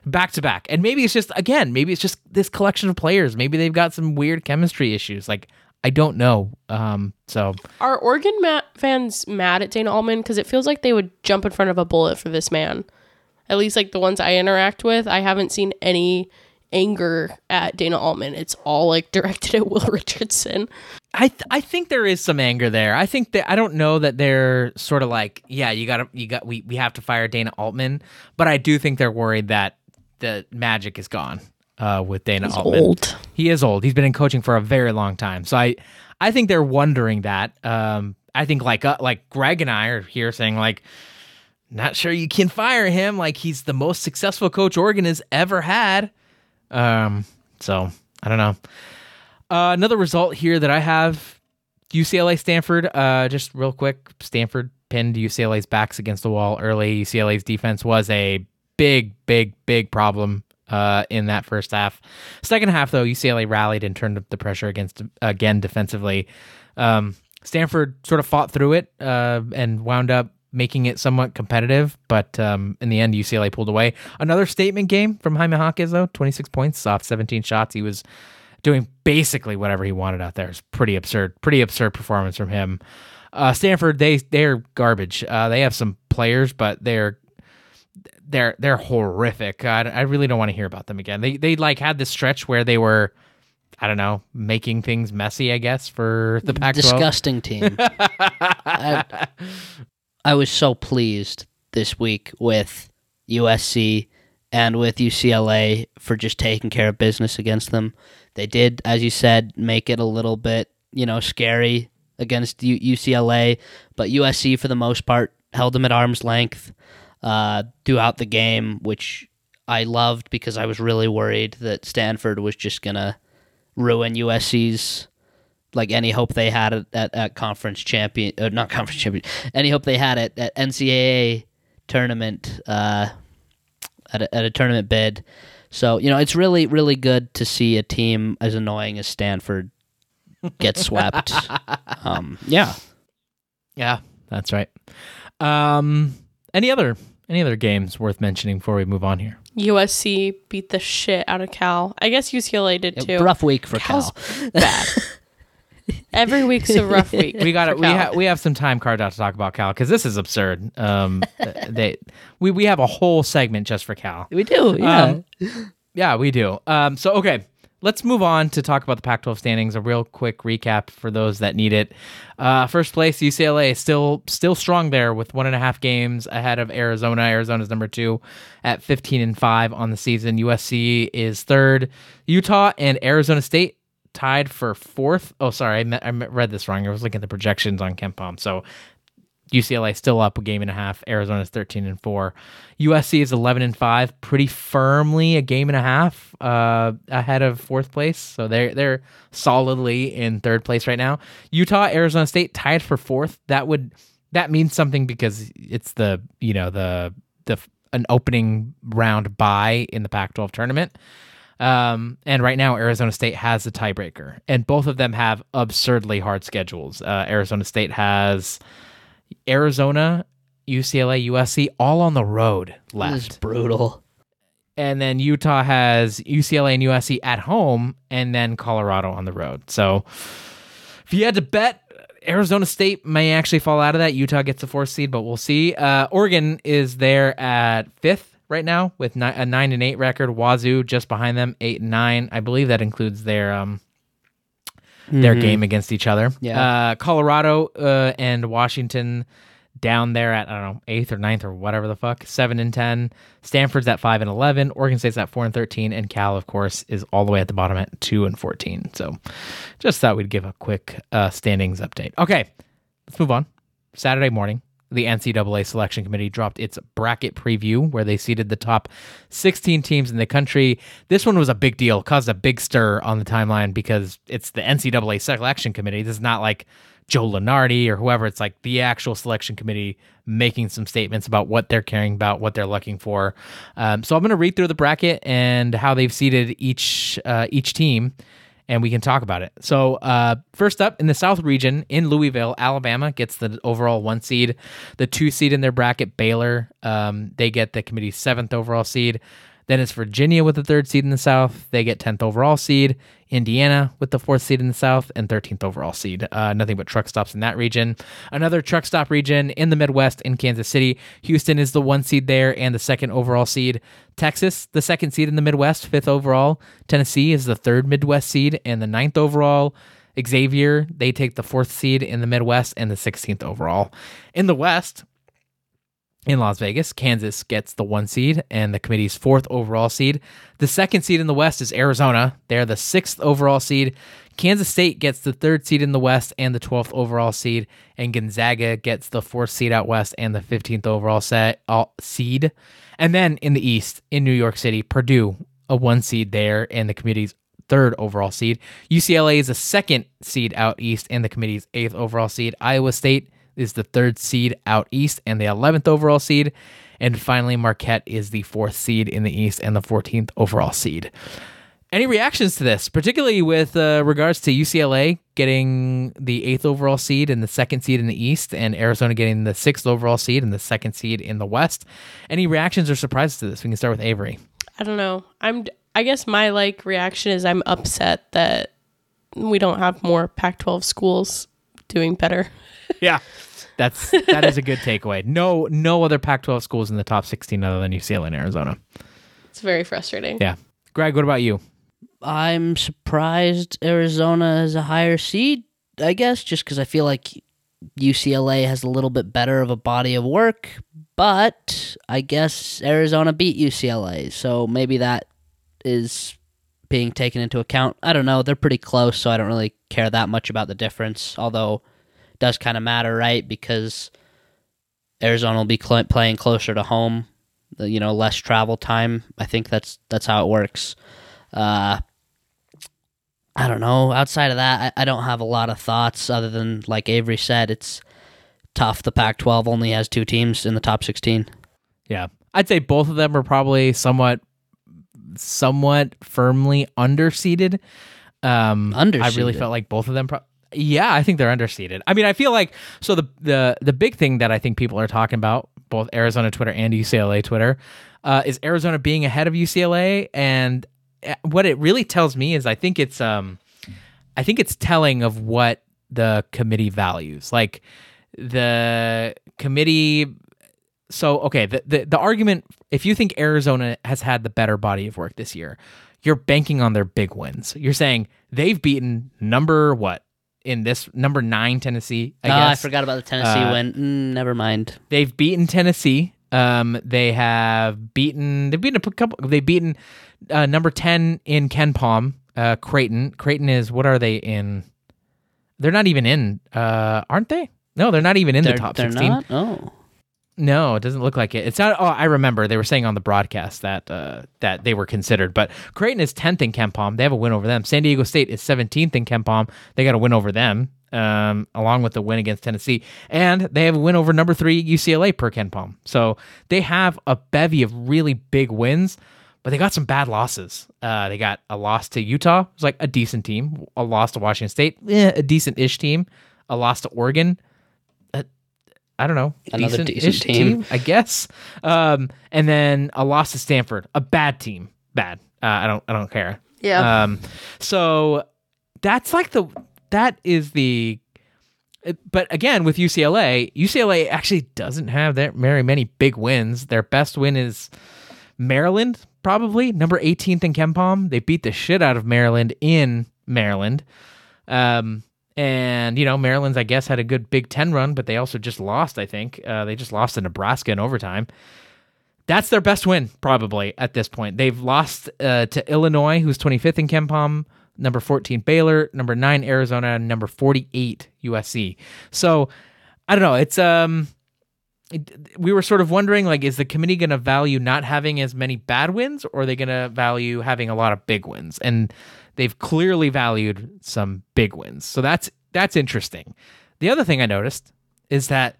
back to back, and maybe it's just again, maybe it's just this collection of players. Maybe they've got some weird chemistry issues. Like I don't know. Um, so Are Oregon ma- fans mad at Dana Altman? Because it feels like they would jump in front of a bullet for this man. At least, like the ones I interact with, I haven't seen any anger at Dana Altman. It's all like directed at Will Richardson. I th- I think there is some anger there. I think that I don't know that they're sort of like, yeah, you got to you got we we have to fire Dana Altman, but I do think they're worried that the magic is gone uh, with Dana He's Altman. old. He is old. He's been in coaching for a very long time. So I I think they're wondering that. Um, I think like uh, like Greg and I are here saying like not sure you can fire him. Like he's the most successful coach Oregon has ever had. Um, so I don't know. Uh, another result here that I have UCLA Stanford. Uh, just real quick, Stanford pinned UCLA's backs against the wall early. UCLA's defense was a big, big, big problem uh, in that first half. Second half, though, UCLA rallied and turned up the pressure against again defensively. Um, Stanford sort of fought through it uh, and wound up making it somewhat competitive, but um, in the end, UCLA pulled away. Another statement game from Jaime Jaquez, though 26 points off 17 shots. He was doing basically whatever he wanted out there. It's pretty absurd, pretty absurd performance from him. Uh, Stanford, they they're garbage. Uh, they have some players, but they're they're they're horrific. I, I really don't want to hear about them again. They they like had this stretch where they were, I don't know, making things messy. I guess for the Pac-12. Disgusting team. I, I was so pleased this week with USC and with UCLA for just taking care of business against them. They did, as you said, make it a little bit, you know, scary against UCLA, but USC for the most part held them at arm's length uh, throughout the game, which I loved because I was really worried that Stanford was just gonna ruin USC's like any hope they had at, at, at conference champion, uh, not conference champion, any hope they had at, at NCAA tournament, uh, at a, at a tournament bid. So you know, it's really really good to see a team as annoying as Stanford get swept. um, yeah, Yeah, that's right. Um, any other any other games worth mentioning before we move on here? USC beat the shit out of Cal. I guess UCLA did too. rough week for Cal's Cal. bad. Every week's a rough week. We got it. We have we have some time carved out to talk about Cal because this is absurd. Um, they we we have a whole segment just for Cal. We do, yeah. Um, Yeah, we do. Um, so okay, let's move on to talk about the Pac-12 standings. A real quick recap for those that need it. Uh, first place, UCLA is still still strong there with one and a half games ahead of Arizona. Arizona's number two at 15 and five on the season. USC is third. Utah and Arizona State tied for fourth. Oh, sorry, I, I read this wrong. I was looking at the projections on KenPom. So UCLA still up a game and a half. Arizona's 13 and 4. USC is 11 and 5, pretty firmly a game and a half uh, ahead of fourth place. So they're they're solidly in third place right now. Utah, Arizona State tied for fourth. That would that means something because it's the, you know, the the an opening round bye in the Pac-12 tournament. Um, and right now, Arizona State has the tiebreaker, and both of them have absurdly hard schedules. Uh, Arizona State has Arizona, UCLA, USC, all on the road left. brutal. And then Utah has UCLA and USC at home, and then Colorado on the road. So if you had to bet, Arizona State may actually fall out of that. Utah gets the fourth seed, but we'll see. Uh, Oregon is there at fifth right now with ni- a nine and eight record. Wazoo just behind them, eight and nine. I believe that includes their um, their game against each other. Yeah. Uh, Colorado uh, and Washington down there at I don't know eighth or ninth or whatever the fuck, seven and ten. Stanford's at five and eleven. Oregon State's at four and thirteen, and Cal, of course, is all the way at the bottom at two and fourteen. So, just thought we'd give a quick uh, standings update. Okay, let's move on. Saturday morning, the NCAA selection committee dropped its bracket preview where they seeded the top 16 teams in the country. This one was a big deal, caused a big stir on the timeline because it's the NCAA selection committee. This is not like Joe Lunardi or whoever. It's like the actual selection committee making some statements about what they're caring about, what they're looking for. Um, so I'm going to read through the bracket and how they've seeded each uh, each team and we can talk about it. So, uh, first up in the South region in Louisville, Alabama gets the overall one seed. The two seed in their bracket, Baylor, um, they get the committee's seventh overall seed. Then it's Virginia with the third seed in the South. They get 10th overall seed. Indiana with the fourth seed in the South and 13th overall seed. Uh, nothing but truck stops in that region. Another truck stop region in the Midwest in Kansas City. Houston is the one seed there and the second overall seed. Texas, the second seed in the Midwest, fifth overall. Tennessee is the third Midwest seed and the ninth overall. Xavier, they take the fourth seed in the Midwest and the 16th overall. In the West, in Las Vegas. Kansas gets the one seed and the committee's fourth overall seed. The second seed in the West is Arizona. They're the sixth overall seed. Kansas State gets the third seed in the West and the 12th overall seed. And Gonzaga gets the fourth seed out West and the 15th overall set, all, uh, seed. And then in the East, in New York City, Purdue, a one seed there, and the committee's third overall seed. UCLA is a second seed out East and the committee's eighth overall seed. Iowa State is the third seed out east and the 11th overall seed. And finally, Marquette is the fourth seed in the east and the 14th overall seed. Any reactions to this, particularly with uh, regards to UCLA getting the eighth overall seed and the second seed in the East, and Arizona getting the sixth overall seed and the second seed in the West? Any reactions or surprises to this? We can start with Avery. I don't know. I'm. I guess my like reaction is I'm upset that we don't have more Pac-12 schools doing better. Yeah. That's that is a good takeaway. No no other Pac-12 schools in the top 16 other than UCLA and Arizona. It's very frustrating. Yeah. Greg, what about you? I'm surprised Arizona is a higher seed, I guess, just because I feel like UCLA has a little bit better of a body of work. But I guess Arizona beat UCLA, so maybe that is being taken into account. I don't know. They're pretty close, so I don't really care that much about the difference. Although it does kind of matter, right? Because Arizona will be cl- playing closer to home, you know, less travel time. I think that's that's how it works. Uh, I don't know. Outside of that, I, I don't have a lot of thoughts other than, like Avery said, it's tough. The Pac 12 only has two teams in the top 16. Yeah. I'd say both of them are probably somewhat somewhat firmly underseated. Um I really felt like both of them pro- yeah, I think they're underseeded. I mean, I feel like so the the the big thing that I think people are talking about, both Arizona Twitter and UCLA Twitter, uh, is Arizona being ahead of UCLA, and uh, what it really tells me is I think it's um, I think it's telling of what the committee values. Like the committee. So okay, the, the the argument if you think Arizona has had the better body of work this year, you're banking on their big wins. You're saying they've beaten number what in this number nine Tennessee. I I, I forgot about the Tennessee Uh, win. Mm, never mind. they've beaten Tennessee. Um, they have beaten. They've beaten a couple. They've beaten uh, number ten in KenPom. Uh, Creighton. Creighton is what are they in? They're not even in. Uh, aren't they? No, they're not even in They're, the top they're sixteen. not? Oh. No, it doesn't look like it. It's not. Oh, I remember they were saying on the broadcast that uh, that they were considered, but Creighton is tenth in KenPom. They have a win over them. San Diego State is seventeenth in KenPom. They got a win over them, um, along with the win against Tennessee, and they have a win over number three UCLA per KenPom. So they have a bevy of really big wins, but they got some bad losses. Uh, they got a loss to Utah, it was like a decent team. A loss to Washington State, eh, a decent-ish team. A loss to Oregon, I don't know, Another decent-ish decent team. I guess. Um, and then a loss to Stanford, a bad team, bad. Uh, I don't, I don't care. Yeah. Um, so that's like the that is the. But again, with UCLA, UCLA actually doesn't have that very many big wins. Their best win is Maryland, probably number 18th in KenPom. They beat the shit out of Maryland in Maryland. Um, And you know, Maryland's I guess had a good Big Ten run, but they also just lost. I think uh, they just lost to Nebraska in overtime. That's their best win probably at this point. They've lost uh, to Illinois, who's 25th in KenPom, number 14 Baylor, number nine Arizona, and number 48 USC. So I don't know. It's um, we were sort of wondering like, is the committee going to value not having as many bad wins, or are they going to value having a lot of big wins? And they've clearly valued some big wins. So that's that's interesting. The other thing I noticed is that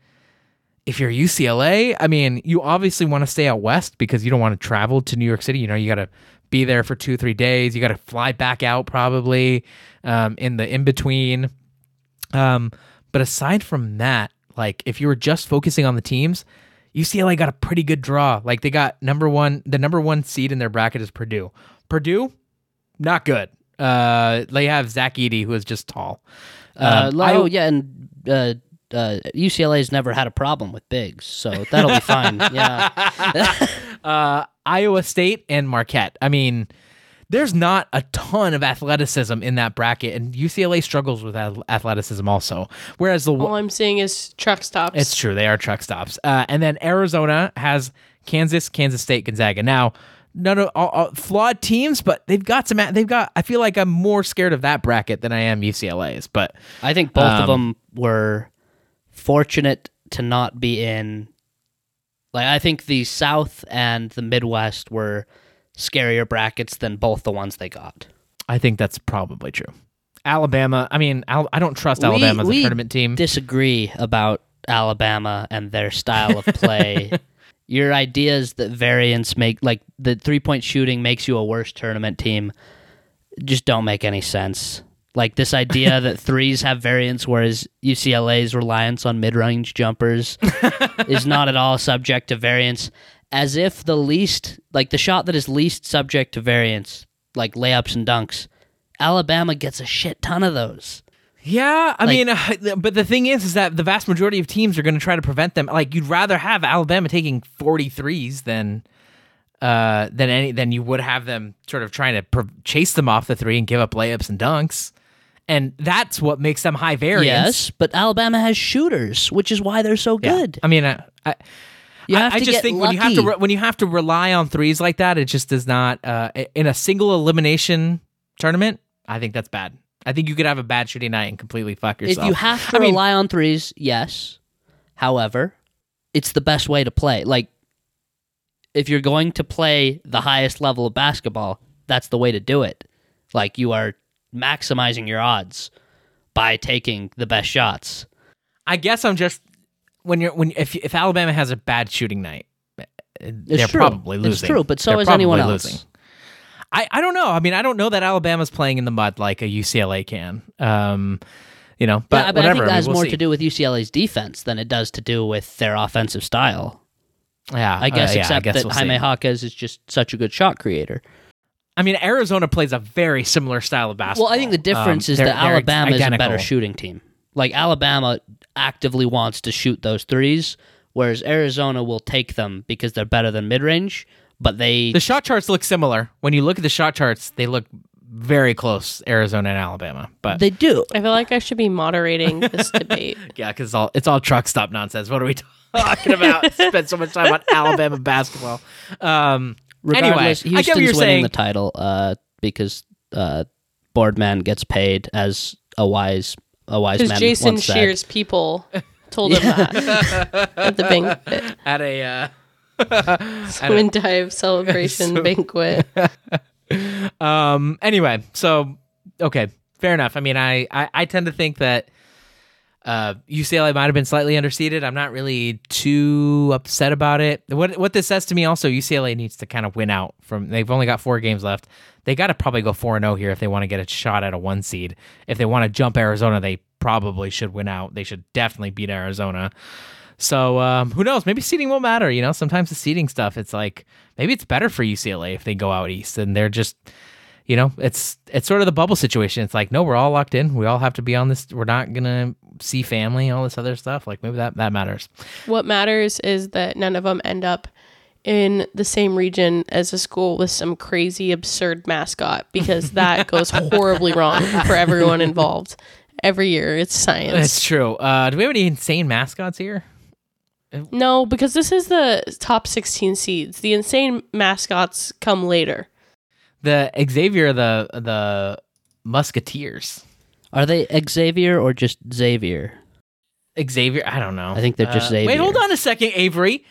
if you're UCLA, I mean, you obviously want to stay out west because you don't want to travel to New York City. You know, you got to be there for two, three days. You got to fly back out probably um, in the in between. Um, but aside from that, like if you were just focusing on the teams, UCLA got a pretty good draw. Like they got number one, the number one seed in their bracket is Purdue. Purdue, not good. Uh, they have Zach Edey, who is just tall. Uh, Um, oh I- yeah, and uh, uh, UCLA's never had a problem with bigs, so that'll be fine. Yeah, uh, Iowa State and Marquette. I mean, there's not a ton of athleticism in that bracket, and UCLA struggles with athleticism also. Whereas the All I'm seeing is truck stops. it's true they are truck stops, uh, and then Arizona has Kansas, Kansas State, Gonzaga. Now, none of all, all- flawed teams, but they've got some. They've got. I feel like I'm more scared of that bracket than I am UCLA's. But I think both of Um, them were fortunate to not be in. Like I think the South and the Midwest were scarier brackets than both the ones they got. I think that's probably true. Alabama. I mean, Al- I don't trust We- Alabama as a we tournament team. Disagree about Alabama and their style of play. Your ideas that variance make like the three point shooting makes you a worse tournament team just don't make any sense. Like this idea that threes have variance, whereas UCLA's reliance on mid range jumpers is not at all subject to variance. As if the least, like the shot that is least subject to variance, like layups and dunks, Alabama gets a shit ton of those. Yeah, I Like- mean, uh, but the thing is, is that the vast majority of teams are going to try to prevent them. Like, you'd rather have Alabama taking 43s than, uh, than any than you would have them sort of trying to pr- chase them off the three and give up layups and dunks, and that's what makes them high variance. Yes, but Alabama has shooters, which is why they're so Yeah. good. I mean, I, I, I- I just think when you have to lucky. re- when you have to rely on threes like that, it just does not. Uh, in a single elimination tournament, I think that's bad. I think you could have a bad shooting night and completely fuck yourself. If you have to I mean- rely on threes, yes. However, it's the best way to play. Like, if you're going to play the highest level of basketball, that's the way to do it. Like, you are maximizing your odds by taking the best shots. I guess I'm just when you're when if if Alabama has a bad shooting night, uh, they're true. probably It's true, but so They're is anyone else. I I don't know. I mean, I don't know that Alabama's playing in the mud like a UCLA can. Um, you know, but yeah, but whatever. I think that mean, has we'll more see. to do with UCLA's defense than it does to do with their offensive style. Yeah, I guess, uh, yeah, except guess that we'll Jaime see. Jaquez is just such a good shot creator. I mean, Arizona plays a very similar style of basketball. Well, I think the difference Um, is they're- that they're Alabama is a better shooting team. Like Alabama actively wants to shoot those threes, whereas Arizona will take them because they're better than mid range. But they The shot charts look similar. When you look at the shot charts, they look very close, Arizona and Alabama. But they do. I feel like I should be moderating this debate. yeah, because it's all it's all truck stop nonsense. What are we talking about? Spend so much time on Alabama basketball. Um, Regardless, anyway, I get what Houston's you're winning saying. the title uh, because uh, Boardman gets paid as a wise a wise Because man Jason once said. Scheer's people told him that at the banquet. at a uh, Swim dive celebration banquet. um anyway so okay fair enough. I mean i i, I tend to think that uh ucla might have been slightly underseeded. I'm not really too upset about it. What what this says to me also ucla needs to kind of win out from they've only got four games left. They got to probably go four and zero here if they want to get a shot at a one seed. If they want to jump arizona they probably should win out. They should definitely beat arizona so um, who knows? Maybe seeding won't matter. You know, sometimes the seeding stuff, it's like maybe it's better for UCLA if they go out east and they're just, you know, it's it's sort of the bubble situation. It's like no, we're all locked in. We all have to be on this. We're not gonna see family, all this other stuff. Like maybe that that matters. What matters is that none of them end up in the same region as a school with some crazy absurd mascot because that goes horribly wrong for everyone involved. every year. It's science. That's true. Uh, do we have any insane mascots here? No, because this is the top 16 seeds. The insane mascots come later. The Xavier, the the Musketeers. Are they Xavier or just Xavier? Xavier, I don't know. I think they're just Uh, Wait, hold on a second, Avery.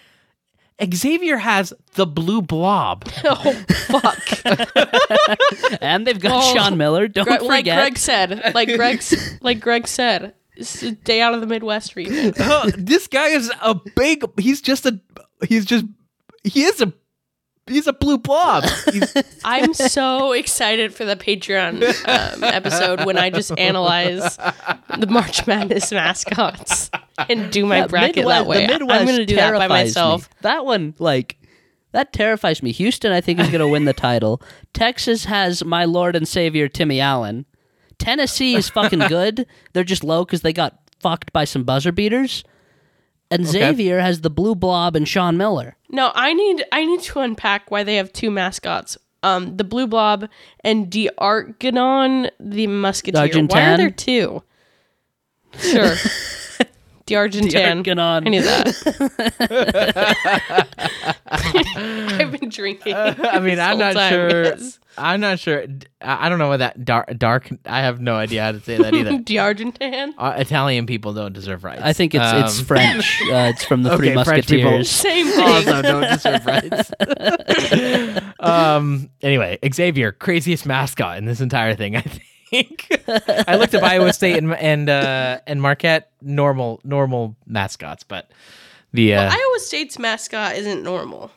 Xavier has the blue blob. Oh, fuck. and they've got Oh, Sean Miller. Don't Gre- like forget. Greg said. Like Greg's, like Greg said. It's a day out of the Midwest region. Oh, this guy is a big. He's just a. He's just. He is a. He's a blue blob. He's, I'm so excited for the Patreon um, episode when I just analyze the March Madness mascots and do my Yeah, bracket Midwest- that way. The Midwest I'm going to do that by terrifies myself. me. That one, like, that terrifies me. Houston, I think, is going to win the title. Texas has my Lord and Savior Timmy Allen. Tennessee is fucking good. They're just low because they got fucked by some buzzer beaters. And Xavier has the blue blob and Sean Miller. No, I need I need to unpack why they have two mascots. Um, the Blue Blob and D'Argonon the Musketeer. Why are there two? Sure. D'Argentan. D'Argonon. I knew that. I've been drinking. I mean, this I'm whole not time, sure. yes. I'm not sure. I I don't know what that dark. Dark. I have no idea how to say that either. D'Argentan. uh, Italian people don't deserve rights. I think it's it's Um, French. Uh, it's from the Three Okay, French people. Musketeers. Same thing. also don't deserve rights. um. Anyway, Xavier, craziest mascot in this entire thing. I think. I looked up Iowa State and and uh, and Marquette, normal normal mascots, but the uh, Iowa State's mascot isn't normal.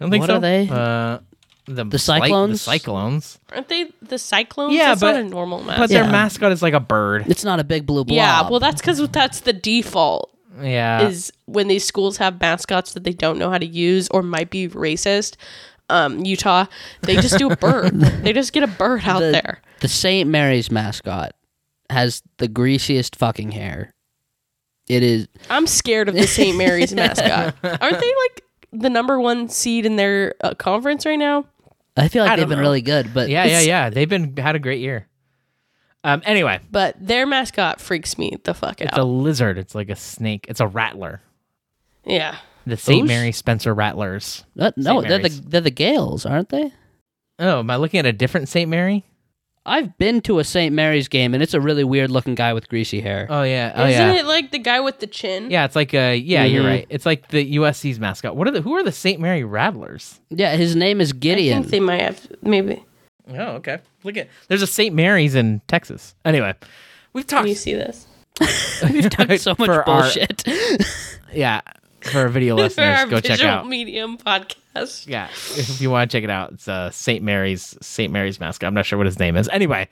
I don't think What so. are they? Uh, the The Sly- Cyclones? The Cyclones. Aren't they the Cyclones? Yeah, that's but- not a normal But their Yeah. mascot is like a bird. It's not a big blue blob. yeah, well, that's because that's the default. Yeah. is when these schools have mascots that they don't know how to use or might be racist. Um, Utah, they just do a bird. they just get a bird out the, there. The St. Mary's mascot has the greasiest fucking hair. It is I'm scared of the St. Mary's mascot. Aren't they like the number one seed in their uh, conference right now? I feel like I they've been know. really good, but yeah, yeah, yeah. They've been had a great year. Um. Anyway, But their mascot freaks me the fuck out. it's a lizard. It's like a snake. It's a rattler. yeah. The St. Mary Spencer Rattlers. Uh, no, they're the they're the Gaels, aren't they? Oh, am I looking at a different St. Mary? I've been to a St. Mary's game, and it's a really weird looking guy with greasy hair. Oh yeah. Oh Isn't yeah. it like the guy with the chin? Yeah, it's like uh yeah, you're Mhm. right. It's like the USC's mascot. What are the who are the St. Mary Rattlers? yeah, his name is I Gideon. think they might have maybe. Oh, okay. Look at there's a St. Mary's in Texas. Anyway, we've talked Can you see this? We've done so much for our- bullshit. yeah, for our video listeners, go check out. medium podcast. Yeah, if you want to check it out, it's uh, St. Mary's St. Mary's mascot. I'm not sure what his name is. Anyway,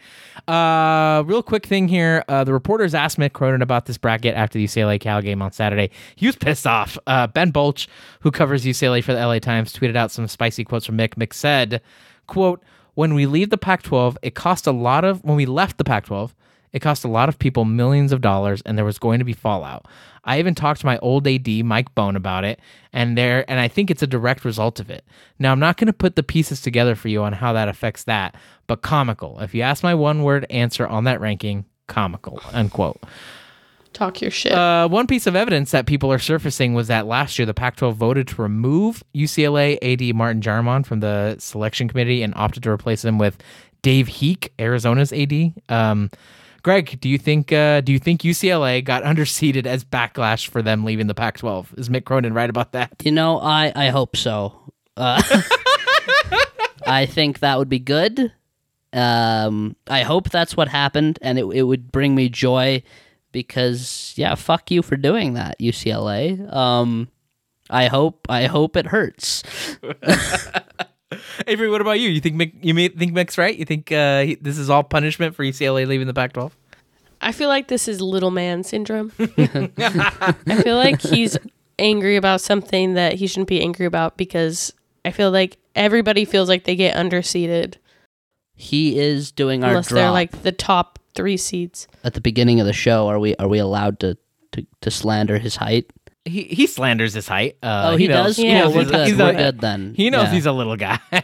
uh, real quick thing here. Uh, the reporters asked Mick Cronin about this bracket after the UCLA Cal game on Saturday. He was pissed off. Uh, ben Bolch, who covers UCLA for the LA Times, tweeted out some spicy quotes from Mick. Mick said, "quote When we leave the Pac-12, it cost a lot of. When we left the Pac-12." It cost a lot of people millions of dollars, and there was going to be fallout. I even talked to my old AD, Mike Bohn, about it, and there, and I think it's a direct result of it. Now, I'm not going to put the pieces together for you on how that affects that, but comical. If you ask my one-word answer on that ranking, comical. Unquote. Talk your shit. Uh, one piece of evidence that people are surfacing was that last year the Pac-12 voted to remove UCLA AD Martin Jarmond from the selection committee and opted to replace him with Dave Heeke, Arizona's AD. Um, Greg, do you think uh, do you think UCLA got underseeded as backlash for them leaving the Pac-12? Is Mick Cronin right about that? You know, I I hope so. Uh, I think that would be good. Um, I hope that's what happened, and it it would bring me joy because yeah, fuck you for doing that, UCLA. Um, I hope I hope it hurts. Avery, what about you? You think Mick, you think Mick's right? You think uh, he- this is all punishment for UCLA leaving the Pac-12? I feel like this is little man syndrome. I feel like he's angry about something that he shouldn't be angry about because I feel like everybody feels like they get underseeded He is doing our unless drop they're like the top three seeds. at the beginning of the show. Are we are we allowed to to, to slander his height? He he slanders his height. Uh, oh, he, knows- does. Yeah. He we're he's, good. he's we're a- good then. He knows Yeah. he's a little guy.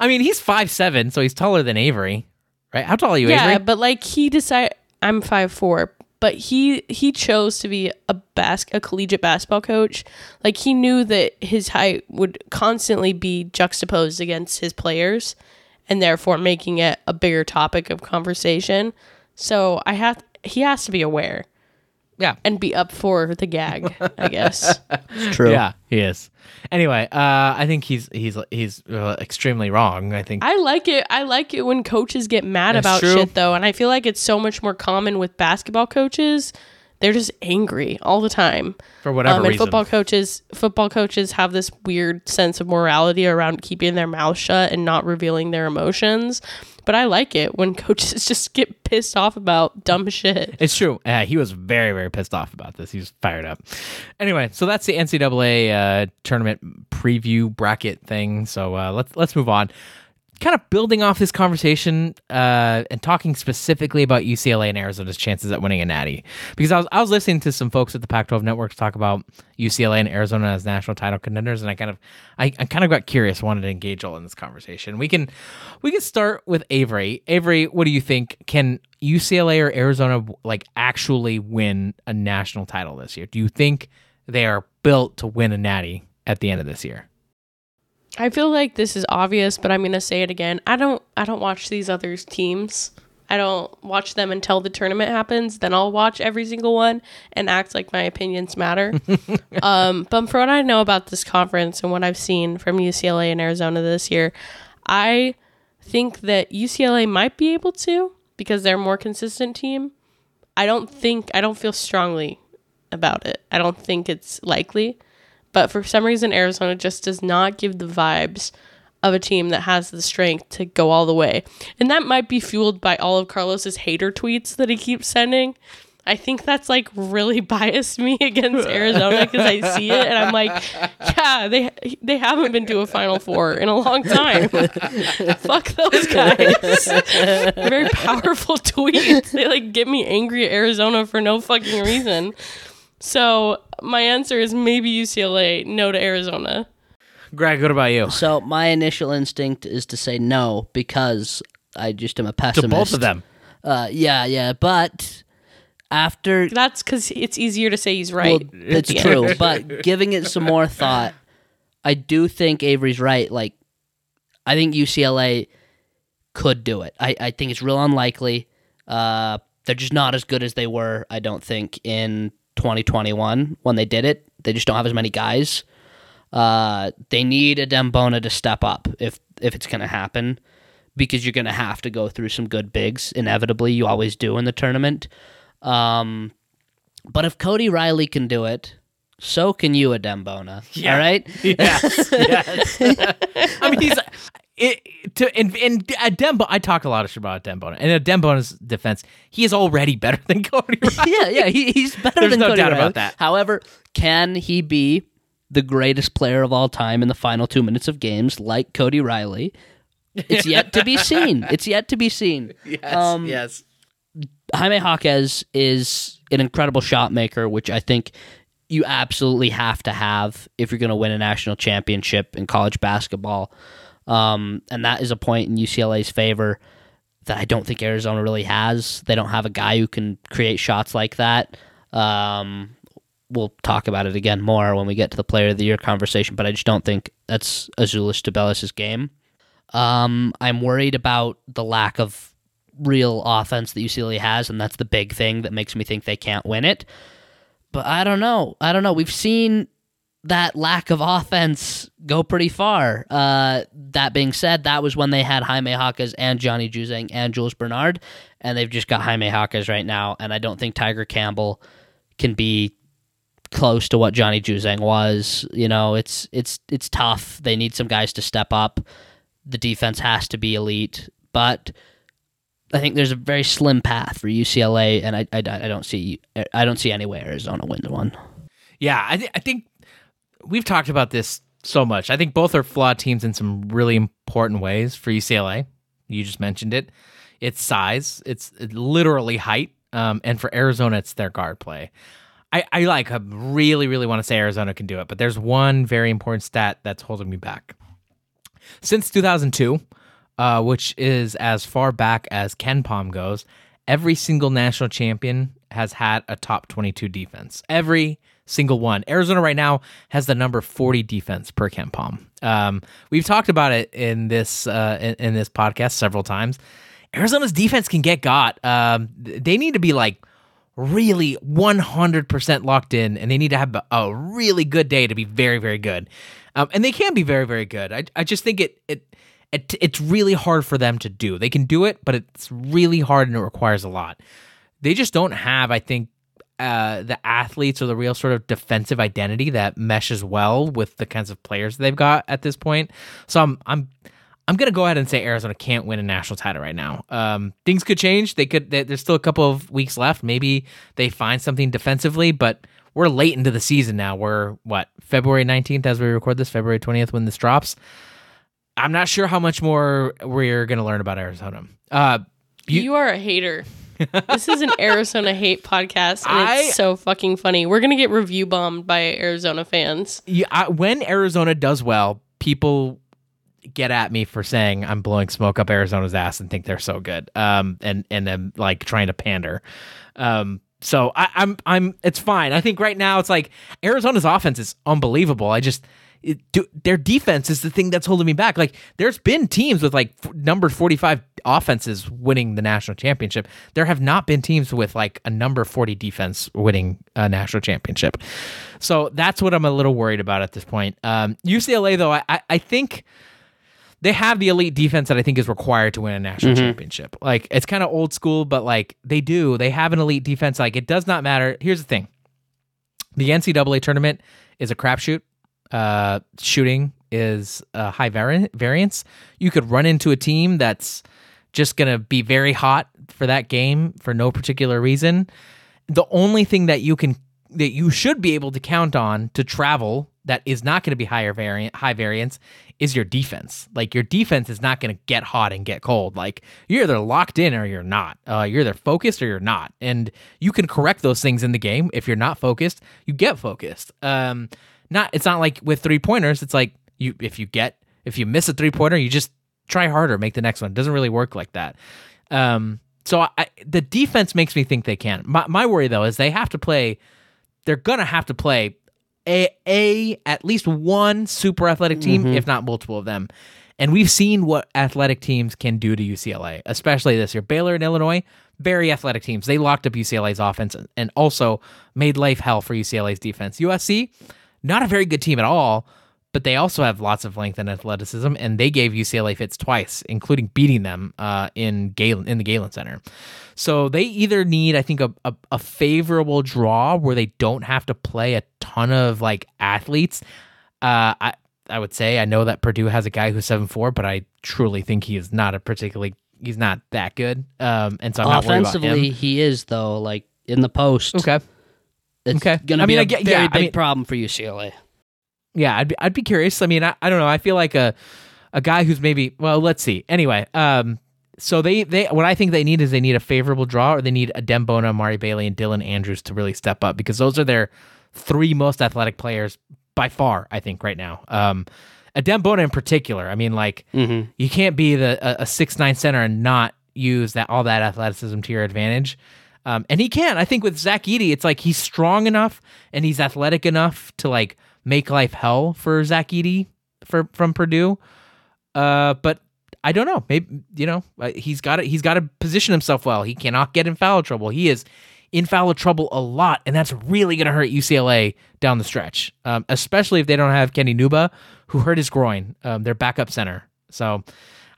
I mean, he's five seven, so he's taller than Avery, right? How tall are you, yeah, Avery? Yeah, but like he decided I'm five four, but he he chose to be a bas- a collegiate basketball coach. Like he knew that his height would constantly be juxtaposed against his players, and therefore making it a bigger topic of conversation. So I have he has to be aware Yeah. and be up for the gag. I guess. It's true. Yeah, he is. Anyway, uh, I think he's he's he's uh, extremely wrong. I think I like it. I like it when coaches get mad That's about true. shit though, and I feel like it's so much more common with basketball coaches. They're just angry all the time. for whatever um, and reason. football coaches, football coaches have this weird sense of morality around keeping their mouth shut and not revealing their emotions. But I like it when coaches just get pissed off about dumb shit. It's true. Uh, he was very, very pissed off about this. He was fired up. Anyway, so that's the NCAA uh, tournament preview bracket thing. So uh, let's let's move on. Kind of building off this conversation uh, and talking specifically about UCLA and Arizona's chances at winning a Natty, because I was I was listening to some folks at the Pac-12 Network talk about UCLA and Arizona as national title contenders, and I kind of I, I kind of got curious, wanted to engage all in this conversation. We can we can start with Avery. Avery, what do you think? Can UCLA or Arizona like actually win a national title this year? Do you think they are built to win a Natty at the end of this year? I feel like this is obvious, but I'm gonna say it again. I don't I don't watch these other teams. I don't watch them until the tournament happens. Then I'll watch every single one and act like my opinions matter. um, but from what I know about this conference and what I've seen from UCLA and Arizona this year, I think that UCLA might be able to because they're a more consistent team. I don't think I don't feel strongly about it. I don't think it's likely. But for some reason, Arizona just does not give the vibes of a team that has the strength to go all the way. And that might be fueled by all of Carlos's hater tweets that he keeps sending. I think that's like really biased me against Arizona because I see it and I'm like, yeah, they they haven't been to a Final Four in a long time. Fuck those guys. Very powerful tweets. They like get me angry at Arizona for no fucking reason. So my answer is maybe UCLA, no to Arizona. Greg, what about you? So my initial instinct is to say no because I just am a pessimist. To pessimist. both of them. Uh, yeah, yeah, but after That's because it's easier to say he's right. Well, it's the end. true, but giving it some more thought, I do think Avery's right. Like, I think UCLA could do it. I, I think it's real unlikely. Uh, they're just not as good as they were, I don't think, in 2021 when they did it. They just don't have as many guys. Uh, they need Adem Bona to step up if if it's going to happen because you're going to have to go through some good bigs inevitably. You always do in the tournament. Um, but if Cody Riley can do it, so can you, Adem Bona. Yeah. All right. Yes, yes. I mean, he's it, to in in uh, Dembo. I talk a lot of shit about Dembo, and in Dembo's defense, he is already better than Cody. Riley. yeah, yeah. He, he's better. There's than no Cody doubt Riley. about that. However, can he be the greatest player of all time in the final two minutes of games, like Cody Riley? It's yet to be seen. It's yet to be seen. Yes, Um, yes. Jaime Jaquez is an incredible shot maker, which I think you absolutely have to have if you're going to win a national championship in college basketball. Um, and that is a point in UCLA's favor that I don't think Arizona really has. They don't have a guy who can create shots like that. Um, we'll talk about it again more when we get to the player of the year conversation, but I just don't think that's Azuolas Tubelis' game. Um, I'm worried about the lack of real offense that UCLA has, and that's the big thing that makes me think they can't win it. But I don't know. I don't know. We've seen that lack of offense go pretty far. Uh, that being said, that was when they had Jaime Jaquez and Johnny Juzang and Jules Bernard, and they've just got Jaime Jaquez right now, and I don't think Tiger Campbell can be close to what Johnny Juzang was. You know, it's it's it's tough. They need some guys to step up. The defense has to be elite, but I think there's a very slim path for UCLA, and I, I, I don't see I don't see any way Arizona wins one. Yeah, I, th- I think we've talked about this so much. I think both are flawed teams in some really important ways for UCLA. You just mentioned it. It's size. It's literally height. Um, and for Arizona, it's their guard play. I, I like I really, really want to say Arizona can do it, but there's one very important stat that's holding me back. Since 2002, uh, which is as far back as KenPom goes, every single national champion has had a top 22 defense. Every single one. Arizona right now has the number 40 defense per KenPom. Um, we've talked about it in this uh, in, in this podcast several times. Arizona's defense can get got. Um, they need to be like really 100% locked in and they need to have a really good day to be very very good um, and they can be very very good i, I just think it, it it it's really hard for them to do they can do it but it's really hard and it requires a lot they just don't have i think uh, the athletes or the real sort of defensive identity that meshes well with the kinds of players they've got at this point so i'm i'm I'm gonna go ahead and say Arizona can't win a national title right now. Um, things could change. They could. They, there's still a couple of weeks left. Maybe they find something defensively, but we're late into the season now. We're what February 19th as we record this, February 20th when this drops. I'm not sure how much more we're gonna learn about Arizona. Uh, you, you are a hater. This is an Arizona hate podcast, and I, it's so fucking funny. We're gonna get review bombed by Arizona fans. Yeah, I, when Arizona does well, people get at me for saying I'm blowing smoke up Arizona's ass and think they're so good. Um, and and I'm like trying to pander. Um, so I, I'm I'm it's fine. I think right now it's like Arizona's offense is unbelievable. I just it, do, their defense is the thing that's holding me back. Like there's been teams with like f- number 45 offenses winning the national championship. There have not been teams with like a number 40 defense winning a national championship. So that's what I'm a little worried about at this point. Um, UCLA though, I, I, I think they have the elite defense that I think is required to win a national mm-hmm. championship. Like it's kind of old school, but like they do. They have an elite defense. Like it does not matter. Here's the thing: the NCAA tournament is a crapshoot. Uh, shooting is a high vari- variance. You could run into a team that's just gonna be very hot for that game for no particular reason. The only thing that you can that you should be able to count on to travel that is not going to be higher variant high variance is your defense. Like your defense is not going to get hot and get cold. Like you're either locked in or you're not. Uh, you're either focused or you're not, and you can correct those things in the game. If you're not focused, you get focused. Um, not it's not like with three pointers. It's like you if you get if you miss a three pointer, you just try harder, make the next one. It doesn't really work like that. Um, so I, the defense makes me think they can. My, my worry though is they have to play. They're gonna have to play a, a at least one super athletic team, mm-hmm. if not multiple of them. And we've seen what athletic teams can do to UCLA, especially this year. Baylor and Illinois, very athletic teams. They locked up UCLA's offense and also made life hell for UCLA's defense. USC, not a very good team at all, but they also have lots of length and athleticism, and they gave UCLA fits twice, including beating them uh, in Galen in the Galen Center. So they either need, I think, a, a, a favorable draw where they don't have to play a ton of like athletes. Uh, I I would say I know that Purdue has a guy who's seven four, but I truly think he is not a particularly he's not that good. Um, and so I'm offensively he is though. Like in the post, okay, it's okay. Gonna I mean, be a I get, very yeah, big I mean, problem for UCLA yeah, I'd be, I'd be curious. I mean, I, I don't know. I feel like a a guy who's maybe well, let's see. Anyway, um, so they they what I think they need is they need a favorable draw, or they need Adem Bona, Amari Bailey, and Dylan Andrews to really step up because those are their three most athletic players by far. I think right now. Um, Adem Bona in particular. I mean, like mm-hmm. you can't be the a, a six nine center and not use that all that athleticism to your advantage. Um, and he can. I think with Zach Edey, it's like he's strong enough and he's athletic enough to like make life hell for Zach Edey for from Purdue. Uh, but I don't know. Maybe you know uh, he's got to he's got to position himself well. He cannot get in foul trouble. He is in foul trouble a lot, and that's really going to hurt UCLA down the stretch, um, especially if they don't have Kenny Nwuba, who hurt his groin, um, their backup center. So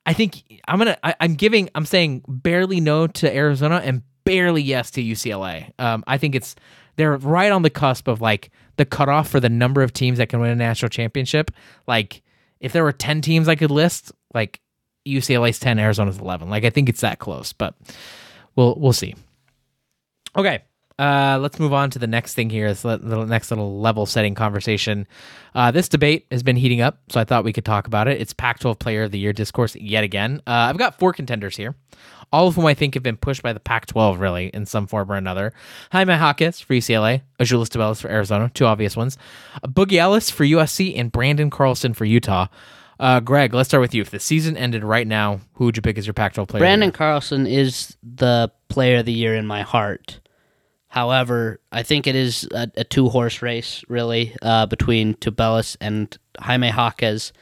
I think I'm gonna I, am giving I'm saying barely no to Arizona and barely yes to UCLA. Um, I think it's they're right on the cusp of like the cutoff for the number of teams that can win a national championship. Like if there were 10 teams I could list, like UCLA's 10, Arizona's 11. Like I think it's that close, but we'll we'll see. Okay. Uh, let's move on to the next thing here. Is the next little level setting conversation. Uh, this debate has been heating up, so I thought we could talk about it. It's Pac-12 Player of the Year discourse yet again. Uh, I've got four contenders here all of whom I think have been pushed by the Pac 12, really, in some form or another. Jaime Jaquez for UCLA, Azuolas Tubelis for Arizona, two obvious ones. Boogie Ellis for USC, and Branden Carlson for Utah. Uh, Greg, let's start with you. If the season ended right now, who would you pick as your Pac-12 player? of the Branden? Carlson is the player of the year in my heart. However, I think it is a, a two horse race, really, uh, between Tubelis and Jaime Jaquez.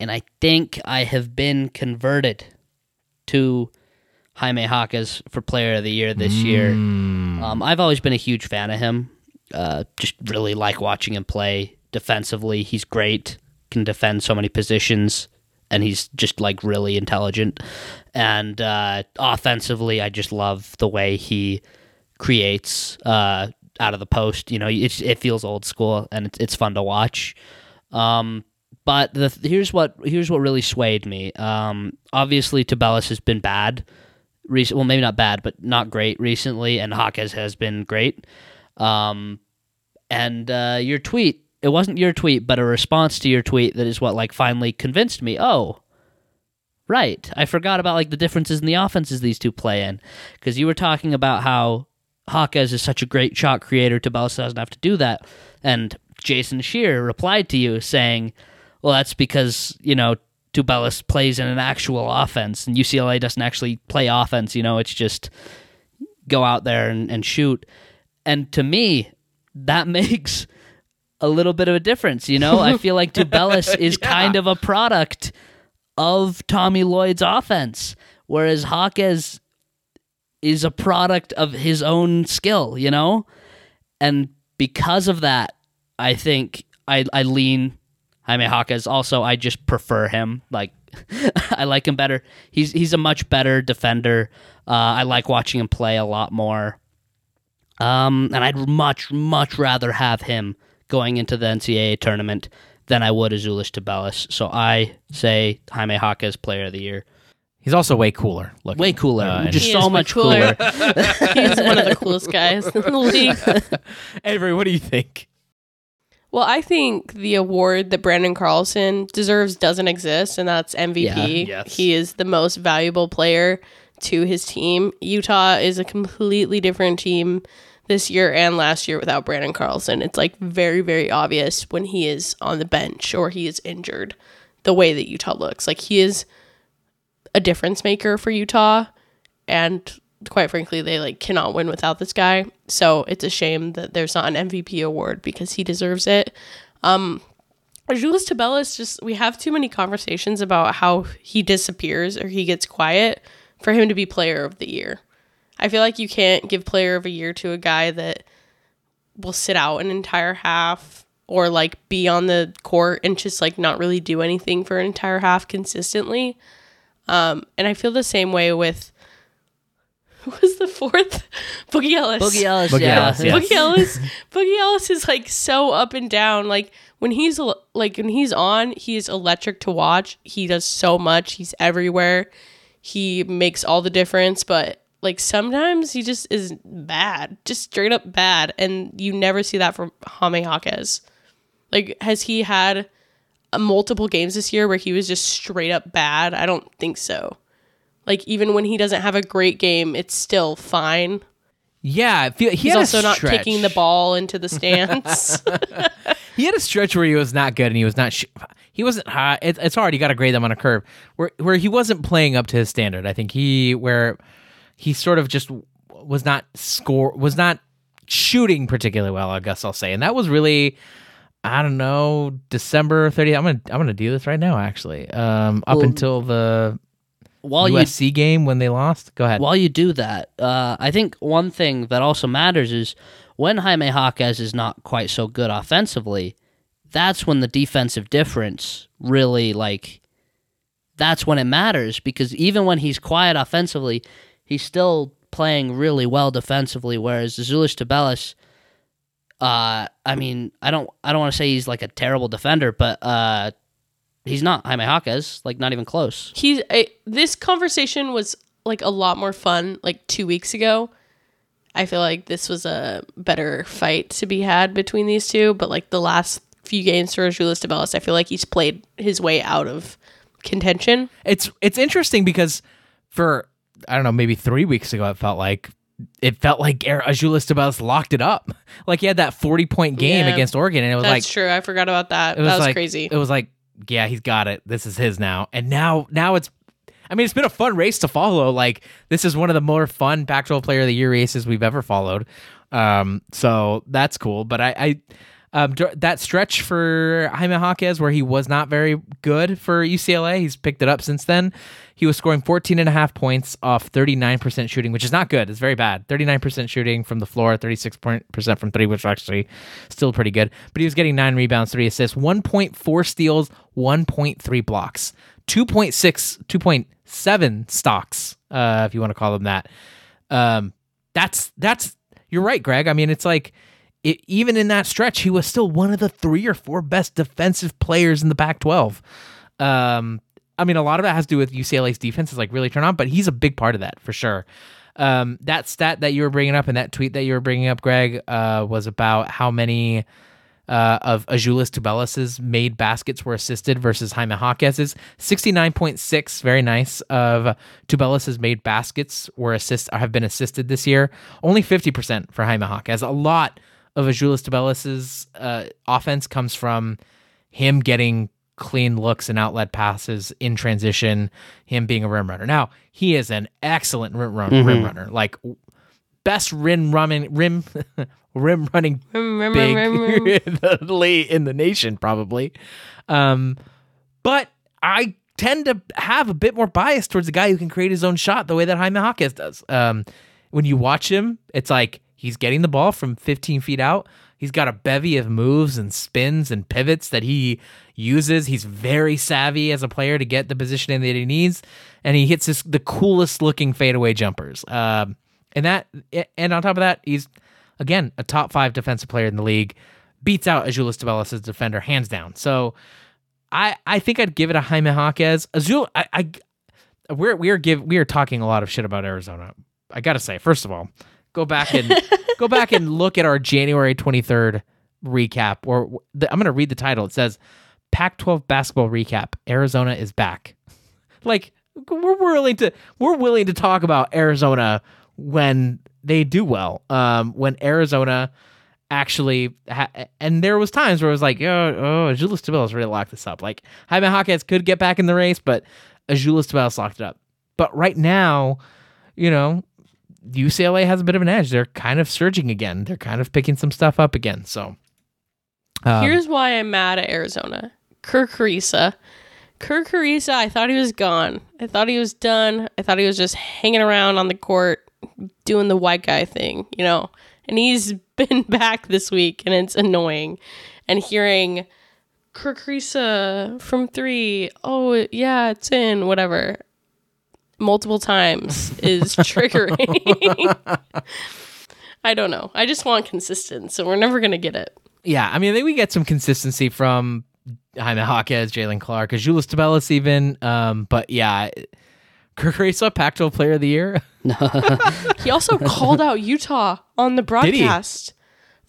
And I think I have been converted to Jaime Jaquez for player of the year this year. Um, I've always been a huge fan of him. Uh, just really like watching him play defensively. He's great, can defend so many positions, and he's just like really intelligent. And uh, offensively, I just love the way he creates uh, out of the post. You know, it, it feels old school and it's, it's fun to watch. Um, but the here's what here's what really swayed me. Um, obviously, Tubelis has been bad. Recent, well, maybe not bad, but not great recently, and Jaquez has been great. Um, and uh, your tweet, it wasn't your tweet, but a response to your tweet that is what like finally convinced me. Oh, right, I forgot about like the differences in the offenses these two play in, because you were talking about how Jaquez is such a great shot creator. Tubelis doesn't have to do that, and Jason Scheer replied to you saying, "Well, that's because you know." Tubelis plays in an actual offense, and UCLA doesn't actually play offense. You know, it's just go out there and, and shoot. And to me, that makes a little bit of a difference. You know, I feel like Tubelis is kind of a product of Tommy Lloyd's offense, whereas Jaquez is a product of his own skill, you know? And because of that, I think I, I lean Jaime Jaquez. Also, I just prefer him. Like, I like him better. He's he's a much better defender. Uh, I like watching him play a lot more. Um, and I'd much much rather have him going into the NCAA tournament than I would Azuolas Tubelis. So I say Jaime Jaquez Player of the Year. He's also way cooler. Looking. Way cooler, Uh, just so much cooler. cooler. He's one of the coolest guys in the league. Avery, what do you think? Well, I think the award that Branden Carlson deserves doesn't exist, and that's MVP. Yeah. Yes. He is the most valuable player to his team. Utah is a completely different team this year and last year without Branden Carlson. It's like very, very obvious when he is on the bench or he is injured, the way that Utah looks. Like he is a difference maker for Utah, and quite frankly, they like cannot win without this guy. So it's a shame that there's not an MVP award because he deserves it. Um, Julius Tubelis just we have too many conversations about how he disappears or he gets quiet for him to be player of the year. I feel like you can't give player of a year to a guy that will sit out an entire half or like be on the court and just like not really do anything for an entire half consistently. Um, and I feel the same way with who was the fourth? Boogie Ellis. Boogie Ellis, Boogie yeah. Ellis, yeah. Boogie Ellis, Boogie Ellis is like so up and down. Like when he's like when he's on, he is electric to watch. He does so much. He's everywhere. He makes all the difference. But like sometimes he just is bad, just straight up bad, and you never see that from Jaime Jaquez. Like has he had multiple games this year where he was just straight up bad? I don't think so. Like even when he doesn't have a great game, it's still fine. Yeah, feel, he He's also not kicking the ball into the stands. He had a stretch where he was not good and he was not. Sh- he wasn't high. It, it's hard. You got to grade them on a curve where where he wasn't playing up to his standard. I think he where he sort of just was not score was not shooting particularly well. I guess I'll say, and that was really. I don't know, December 30th. I'm gonna I'm gonna do this right now. Actually, um, up Well, until the While you USC game when they lost. Go ahead. while you do that, uh, I think one thing that also matters is when Jaime Jaquez is not quite so good offensively, that's when the defensive difference really like that's when it matters because even when he's quiet offensively, he's still playing really well defensively. Whereas Azuolas Tubelis, uh, I mean, I don't, I don't want to say he's like a terrible defender, but uh, he's not Jaime Jaquez, like not even close. He's I, this conversation was like a lot more fun like two weeks ago. I feel like this was a better fight to be had between these two, but like the last few games for Julius Tubelis, I feel like he's played his way out of contention. it's it's interesting because for I don't know maybe three weeks ago it felt like it felt like Tubelis locked it up like he had that forty point game Yeah. against Oregon and it was That's like That's true. I forgot about that. it was That was like crazy. it was like yeah, he's got it. This is his now. And now now it's I mean, it's been a fun race to follow. Like this is one of the more fun Pac-12 Player of the Year races we've ever followed. Um, so that's cool. But I, I um, that stretch for Jaime Jaquez where he was not very good for UCLA, he's picked it up since then. He was scoring 14 and a half points off 39% shooting, which is not good. It's very bad. 39% shooting from the floor, 36% from three, which is actually still pretty good. But he was getting nine rebounds, three assists, 1.4 steals, 1.3 blocks, 2.6, 2.7 stocks, uh, if you want to call them that. Um, that's, that's, you're right, Greg. I mean, it's like, it, even in that stretch, he was still one of the three or four best defensive players in the Pac 12. Um, I mean, a lot of that has to do with UCLA's defense is like really turned on, but he's a big part of that for sure. Um, that stat that you were bringing up and that tweet that you were bringing up, Greg, uh, was about how many uh, of Azuolas Tubelis's made baskets were assisted versus Jaime Jaquez's. 69.6, very nice, of Tubelis's made baskets were assist have been assisted this year. Only 50% for Jaime Jaquez. A lot of Azuolas Tubelis's uh, offense comes from him getting clean looks and outlet passes in transition, him being a rim runner. Now, he is an excellent rim, run, rim runner. Like best rim running rim rim running Rim, rim, big rim, rim, rim. in the in the nation probably. Um but I tend to have a bit more bias towards a guy who can create his own shot the way that Jaime Jaquez does. Um when you watch him, it's like he's getting the ball from 15 feet out. He's got a bevy of moves and spins and pivots that he uses. He's very savvy as a player to get the positioning that he needs, and he hits the coolest looking fadeaway jumpers. Um, and that, and on top of that, he's again a top five defensive player in the league. Beats out Azuolas Tubelis' defender hands down. So, I I think I'd give it a Jaime Jaquez. Azul, I, I we're we are give we are talking a lot of shit about Arizona. I gotta say, first of all, go back and go back and look at our January twenty third recap. Or the, I'm gonna read the title. It says Pac-12 basketball recap. Arizona is back. Like we're willing to we're willing to talk about Arizona when they do well. Um, when Arizona actually ha- and there was times where it was like, oh, oh, Azuolas Tubelis really locked this up. Like Jaime Jaquez could get back in the race, but Azuolas Tubelis locked it up. But right now, you know, UCLA has a bit of an edge. They're kind of surging again. They're kind of picking some stuff up again. So um, Here's why I'm mad at Arizona. Kerr Kriisa. Kerr Kriisa, I thought he was gone. I thought he was done. I thought he was just hanging around on the court doing the white guy thing, you know. And he's been back this week and it's annoying. And hearing Kerr Kriisa from three, oh yeah, it's in, whatever. Multiple times is triggering. I don't know. I just want consistency, so we're never gonna get it. yeah, I mean, I think we get some consistency from Jaime Jaquez, Jaylen Clark, Azuolas Tubelis even. Um, but yeah, Kerr Kriisa, Pac-12 Player of the Year. He also called out Utah on the he? broadcast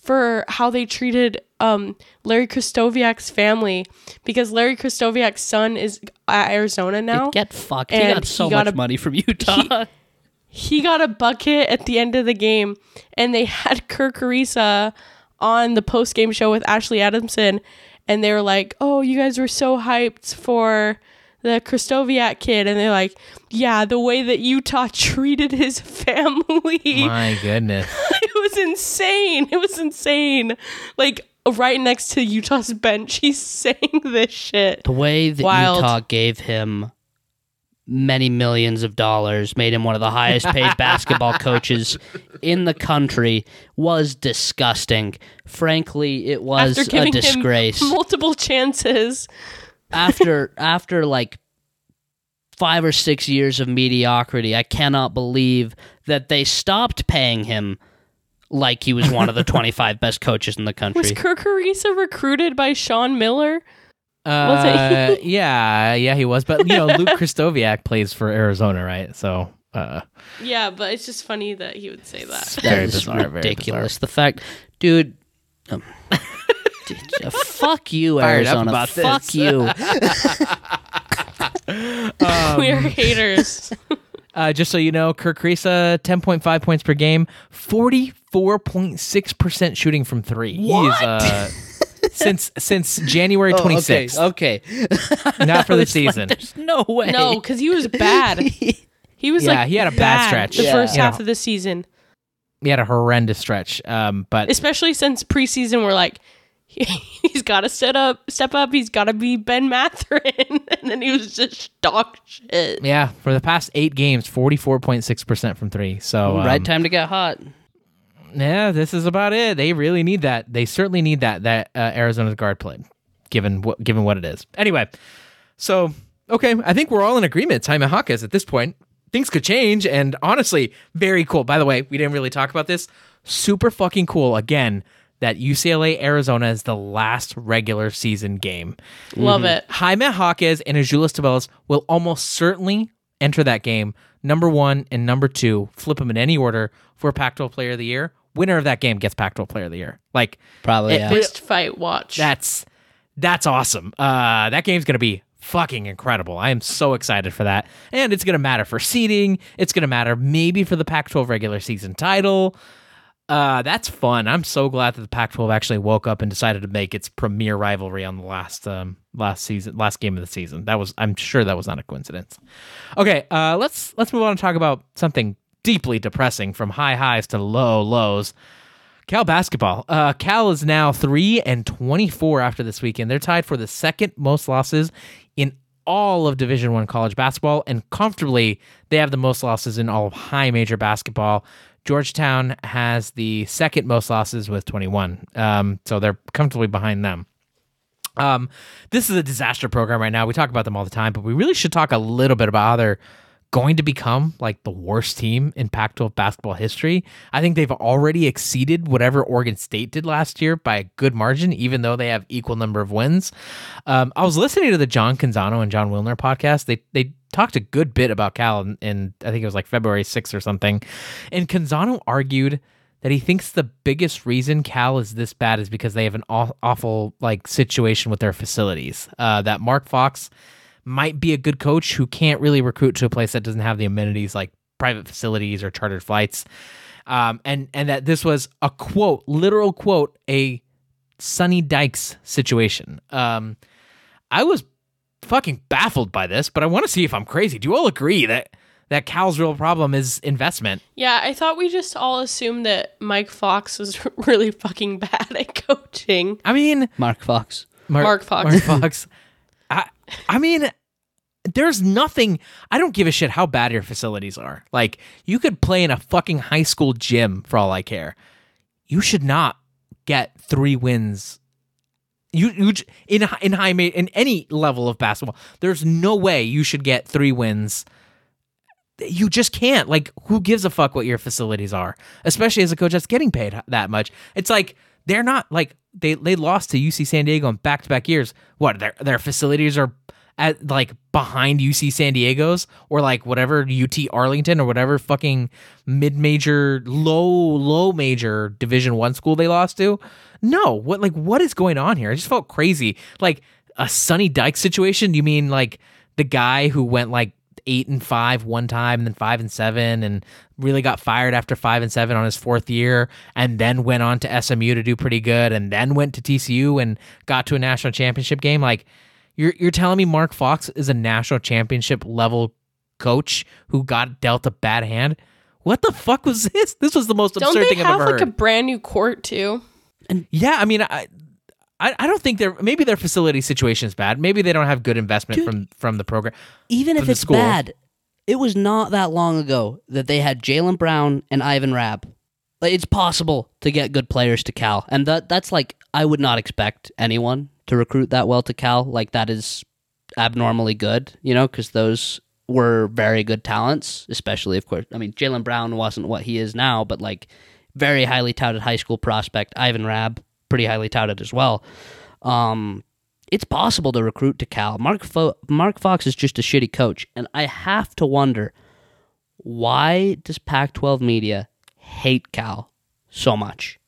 for how they treated um, Larry Krystkowiak's family because Larry Krystkowiak's son is at Arizona now. Get fucked. He And got so he got much a- money from Utah. he got a bucket at the end of the game, and they had Kerr Kriisa on the post game show with Ashley Adamson, and they were like, "Oh, you guys were so hyped for." The Krystkowiak kid, and they're like, "Yeah, the way that Utah treated his family, My goodness. it was insane. It was insane. Like right next to Utah's bench, he's saying this shit. the way that Wild. Utah gave him many millions of dollars, made him one of the highest paid basketball coaches in the country, was disgusting. Frankly, it was a disgrace. multiple chances. After after like five or six years of mediocrity, I cannot believe that they stopped paying him like he was one of the 25 best coaches in the Was country. Kerr Kriisa recruited by Sean Miller? Uh, it? yeah, yeah, he was. But you know, Luke Krystkowiak plays for Arizona, right? So, uh, Yeah, but it's just funny that he would say that. That very bizarre, very ridiculous. The fact, dude. um, dude, fuck you, Fired Arizona. about this. fuck you. we are haters. uh, just so you know, Kerr Kriisa, ten point five points per game, forty four point six percent shooting from three. He is, uh, since since January 26th. Oh, okay. okay. Not for the I was like, season. There's no way. No, because he was bad. He was Yeah, like he had a bad stretch. the Yeah. first You half know. of the season, He had a horrendous stretch. Um, but especially since preseason. We're like, he's got to step up, step up. He's got to be Ben Mathurin, and then he was just dog shit. yeah, for the past eight games, 44.6% from three. So um, right time to get hot. Yeah, this is about it. They really need that. They certainly need that that uh, Arizona's guard play, given what given what it is. Anyway, so okay, I think we're all in agreement. Jaime Jaquez at this point. Things could change, and honestly, very cool. By the way, we didn't really talk about this. Super fucking cool. Again, that UCLA Arizona is the last regular season game. Love it. Jaime Jaquez and Azuolas Tubelis will almost certainly enter that game. Number one and number two, flip them in any order for Pac-12 Player of the Year. Winner of that game gets Pac-12 Player of the Year. Like Probably, It- yeah. Fist fight watch. that's that's awesome. Uh, that game's gonna be fucking incredible. I am so excited for that, and it's gonna matter for seeding. It's gonna matter maybe for the Pac-12 regular season title. Uh, that's fun. I'm so glad that the Pac-12 actually woke up and decided to make its premier rivalry on the last um, last season, last game of the season. That was, I'm sure, that was not a coincidence. Okay, uh, let's let's move on and talk about something deeply depressing, from high highs to low lows. Cal basketball. Uh, Cal is now three and twenty-four after this weekend. They're tied for the second most losses in all of Division One college basketball, and comfortably they have the most losses in all of high major basketball. Georgetown has the second most losses with twenty-one, um, so they're comfortably behind them. Um, this is a disaster program right now. We talk about them all the time, but we really should talk a little bit about how they're going to become like the worst team in Pac 12 basketball history. I think they've already exceeded whatever Oregon State did last year by a good margin, even though they have equal number of wins. Um, I was listening to the John Canzano and Jon Wilner podcast. They, they, talked a good bit about Cal in I think it was like February 6th or something. And Canzano argued that he thinks the biggest reason Cal is this bad is because they have an aw- awful like situation with their facilities. Uh, that Mark Fox might be a good coach who can't really recruit to a place that doesn't have the amenities like private facilities or chartered flights. Um, and and that this was a quote, literal quote, a Sonny Dykes situation. Um, I was fucking baffled by this, but I want to see if I'm crazy. Do you all agree that that Cal's real problem is investment? Yeah, I thought we just all assumed that Mike Fox was really fucking bad at coaching. I mean, Mark Fox. Mar- Mark Fox. Mark Fox. I, mean, there's nothing. I don't give a shit how bad your facilities are. Like, you could play in a fucking high school gym for all I care. You should not get three wins. You, you in in high in any level of basketball, there's no way you should get three wins. You just can't. Like, who gives a fuck what your facilities are? Especially as a coach that's getting paid that much. It's like they're not like they they lost to UC San Diego in back to back years. What their their facilities are at like behind UC San Diego's or like whatever UT Arlington or whatever fucking mid major low low major Division One school they lost to. No, what like what is going on here? I just felt crazy. Like a Sonny Dyke situation. You mean like the guy who went like eight and five one time and then five and seven and really got fired after five and seven on his fourth year and then went on to SMU to do pretty good and then went to TCU and got to a national championship game. Like you're you're telling me Mark Fox is a national championship level coach who got dealt a bad hand? What the fuck was this? This was the most Don't absurd thing I've have ever like heard. a brand new court too? And Yeah, I mean, I, I, I don't think their maybe their facility situation is bad. Maybe they don't have good investment Dude. from from the program. Even if it's school. bad, it was not that long ago that they had Jaylen Brown and Ivan Rabb. Like, it's possible to get good players to Cal, and that that's like I would not expect anyone to recruit that well to Cal. Like that is abnormally good, you know, because those were very good talents. Especially, of course, I mean Jaylen Brown wasn't what he is now, but like very highly touted high school prospect. Ivan Rabb, pretty highly touted as well. Um, it's possible to recruit to Cal. Mark Fo- Mark Fox is just a shitty coach, and I have to wonder why does Pac-12 media hate Cal so much?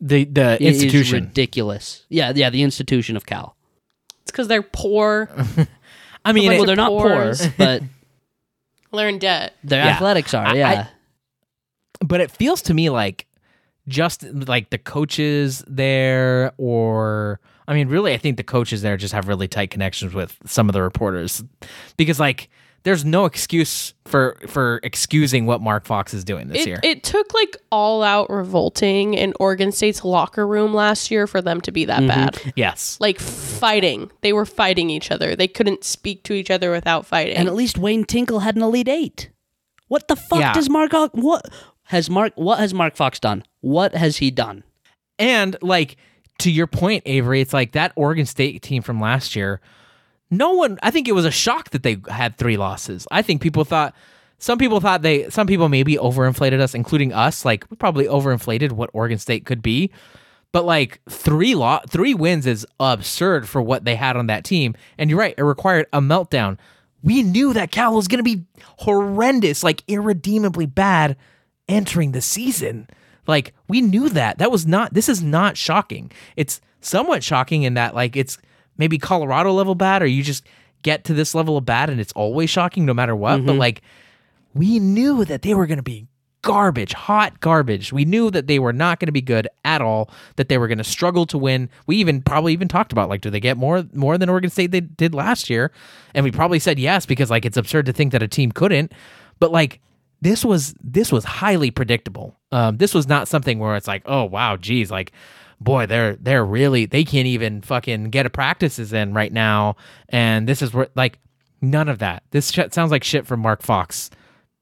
The the It is institution. ridiculous. Yeah, yeah, the institution of Cal. It's because they're poor. I mean, Like it- well, they're not poor, but They're debt. their Yeah. athletics are. I- yeah, but it feels to me like just like the coaches there or I mean, really, I think the coaches there just have really tight connections with some of the reporters because, like, there's no excuse for for excusing what Mark Fox is doing this It, year. it took like all out revolting in Oregon State's locker room last year for them to be that mm-hmm. bad. yes. Like fighting. They were fighting each other. They couldn't speak to each other without fighting. And at least Wayne Tinkle had an elite eight. What the fuck Yeah. does Mark? What has Mark? What has Mark Fox done? What has he done? And like to your point, Avery, it's like that Oregon State team from last year. No one, I think it was a shock that they had three losses. I think people thought, some people thought they, some people maybe overinflated us, including us. Like we probably overinflated what Oregon State could be. But like three lo- three wins is absurd for what they had on that team. And you're right, it required a meltdown. We knew that Cal was going to be horrendous, like irredeemably bad entering the season. Like we knew that. That was not this is not shocking. It's somewhat shocking in that like it's maybe Colorado level bad or you just get to this level of bad and it's always shocking no matter what. But mm-hmm. like we knew that they were going to be garbage, hot garbage. We knew that they were not going to be good at all, that they were going to struggle to win. We even probably even talked about like do they get more more than Oregon State they did last year? And we probably said yes because like it's absurd to think that a team couldn't. But like this was this was highly predictable. Um, this was not something where it's like, oh wow, geez, like boy, they're they're really they can't even fucking get a practices in right now, and this is where like none of that. This sh- sounds like shit from Mark Fox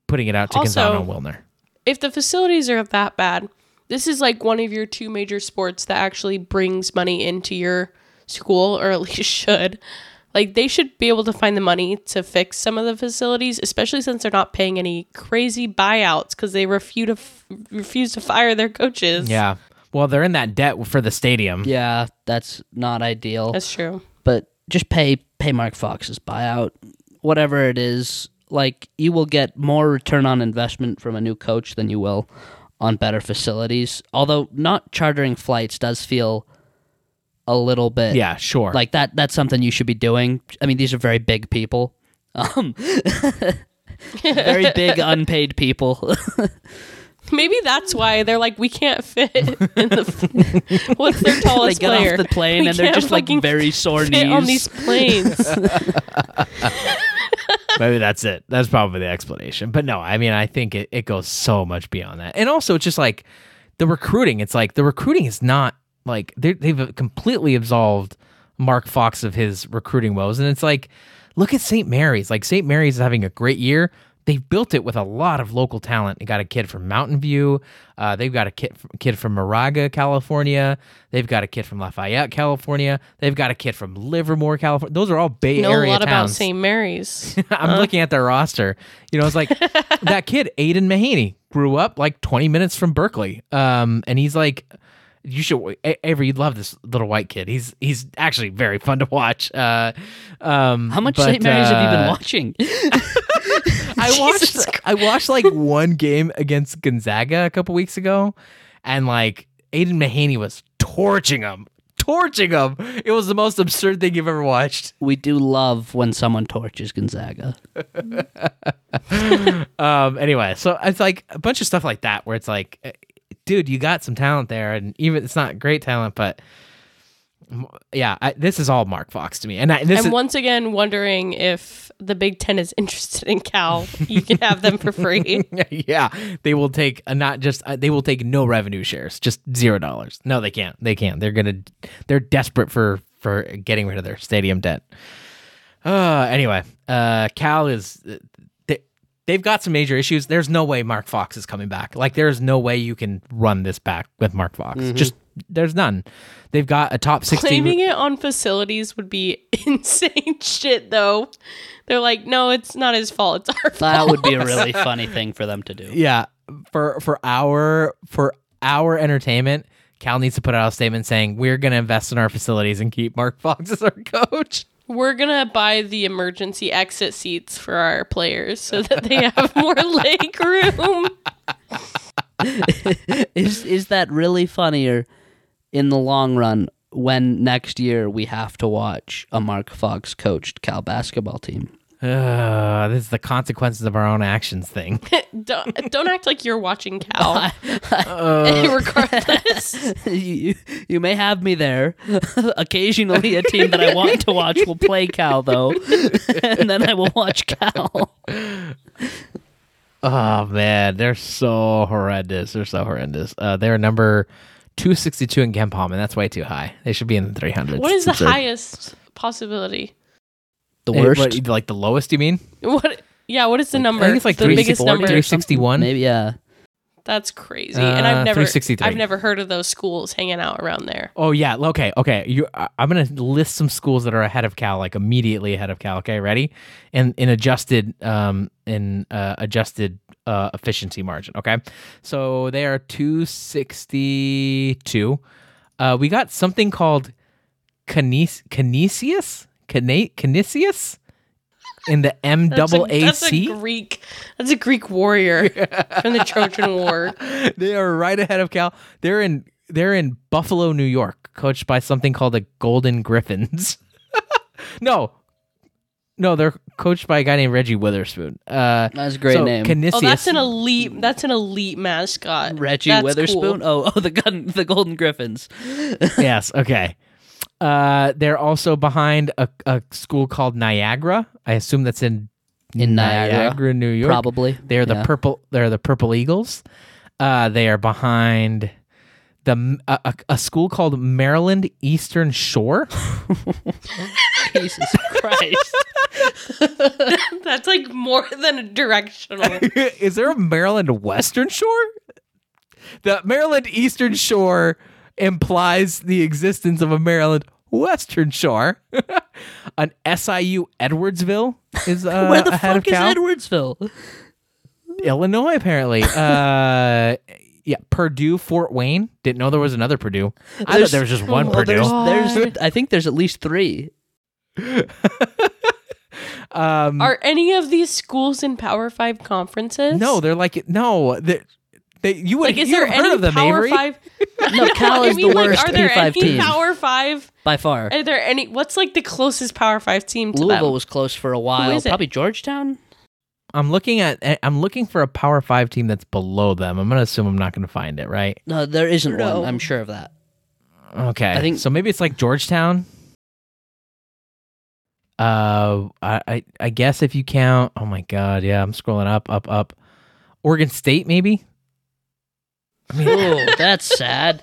putting it out to Also- Canzano Wilner. if the facilities are that bad, this is like one of your two major sports that actually brings money into your school, or at least should. Like they should be able to find the money to fix some of the facilities, especially since they're not paying any crazy buyouts because they refuse to f- refuse to fire their coaches. Yeah. Well, they're in that debt for the stadium. Yeah, that's not ideal. that's true. but just pay pay Mark Fox's buyout, whatever it is. Like you will get more return on investment from a new coach than you will on better facilities. Although not chartering flights does feel a little bit Yeah, sure. like that. That's something you should be doing. I mean, these are very big people. Um, very big unpaid people. Maybe that's why they're like we can't fit in the. What's their they tallest get player? off the plane We and they're just like fucking very sore fit on these planes. Maybe that's it. That's probably the explanation. But no, I mean, I think it, it goes so much beyond that. And also, it's just like the recruiting. It's like the recruiting is not like they- they've completely absolved Mark Fox of his recruiting woes. And it's like, look at St. Mary's. Like, St. Mary's is having a great year. They've built it with a lot of local talent. They got a kid from Mountain View. Uh, they've got a kid, kid from Moraga, California. They've got a kid from Lafayette, California. They've got a kid from Livermore, California. Those are all Bay know a Area lot about. St. Mary's. I'm looking at their roster. You know, it's like that kid, Aidan Mahaney, grew up like 20 minutes from Berkeley. Um, and he's like, you should, Avery, you'd love this little white kid. He's he's actually very fun to watch. Uh, um, How much but, St. Mary's have you been uh, watching? I watched I watched like one game against Gonzaga a couple weeks ago, and like Aidan Mahaney was torching him, torching him. It was the most absurd thing you've ever watched. we do love when someone torches Gonzaga. Um. Anyway, so it's like a bunch of stuff like that where it's like, dude, you got some talent there, and even it's not great talent, but yeah, I, this is all Mark Fox to me, and I, this I'm is once again wondering if the Big Ten is interested in Cal. You can have them for free. yeah, they will take a not just uh, they will take no revenue shares, just zero dollars. No, they can't. They can't. They're gonna. They're desperate for for getting rid of their stadium debt. Uh anyway, uh, Cal is. They, they've got some major issues. There's no way Mark Fox is coming back. Like there's no way you can run this back with Mark Fox. Mm-hmm. Just there's none. They've got a top sixty. Claiming it on facilities would be insane shit, though. They're like, no, it's not his fault. It's our fault. That would be a really funny thing for them to do. yeah for for our for our entertainment cal needs to put out a statement saying we're going to invest in our facilities and keep mark fox as our coach We're gonna buy the emergency exit seats for our players so that they have more leg room. is is that really funnier in the long run when next year we have to watch a Mark Fox coached Cal basketball team? Uh, this is the consequences of our own actions thing. don't, don't act like you're watching Cal. Uh, Regardless, you, you may have me there. Occasionally, a team that I want to watch will play Cal, though, and then I will watch Cal. Oh man, they're so horrendous. They're so horrendous. Uh, they're number 262 in KenPom, and that's way too high. They should be in the 300s. what is the highest possibility? The Eh, worst, what, like the lowest, you mean? What? Yeah, what is the number? I think it's like the biggest number. Three sixty one. maybe. Yeah, That's crazy. and I've Uh, never, 363. I've never heard of those schools hanging out around there. Oh yeah, okay, okay. You, I- I'm gonna list some schools that are ahead of Cal, like immediately ahead of Cal. Okay, ready? And in adjusted, um, in uh, adjusted uh, efficiency margin. Okay, so they are 262. Uh, we got something called Canes- Canisius, Cana- Canisius, in the M That's double a, A a C. Greek. That's a Greek warrior from the Trojan War. they are right ahead of Cal. They're in they're in Buffalo, New York, coached by something called the Golden Griffins. no. No, they're coached by a guy named Reggie Witherspoon. Uh that's a great so name. Canisius, Oh, that's an elite. That's an elite mascot. Reggie That's Witherspoon. cool. Oh, oh, the gun, the Golden Griffins. yes, okay. Uh they're also behind a, a school called Niagara. I assume that's in In Niagara, New York. Probably. They're the Yeah. purple. They're the Purple Eagles. Uh, they are behind the a, a, a school called Maryland Eastern Shore. Jesus Christ. That's like more than a directional. Is there a Maryland Western Shore? The Maryland Eastern Shore implies the existence of a Maryland Western Shore. An SIU Edwardsville is uh, Where the ahead fuck of is Cal. Edwardsville? Illinois, apparently. Uh, yeah, Purdue, Fort Wayne. Didn't know there was another Purdue. I thought there was just one Well, Purdue. there's, there's, I think there's at least three. Um, Are any of these schools in Power Five conferences? no, they're like no. They, they you would Like, is you there heard any of them, Power Avery? Five? No, Cal I is mean, the like, worst are there P5 any team Power Five? by far. Are there any? What's like the closest Power Five team to Louisville them? was close for a while. is it? Probably Georgetown. I'm looking at. eh, I'm looking for a Power Five team that's below them. I'm gonna assume I'm not gonna find it, right? No, there isn't No. one. I'm sure of that. Okay, I think- so. Maybe it's like Georgetown. Uh, I, I I guess if you count. Oh my God, yeah, I'm scrolling up, up, up. Oregon State, maybe. I mean, Oh, that's sad.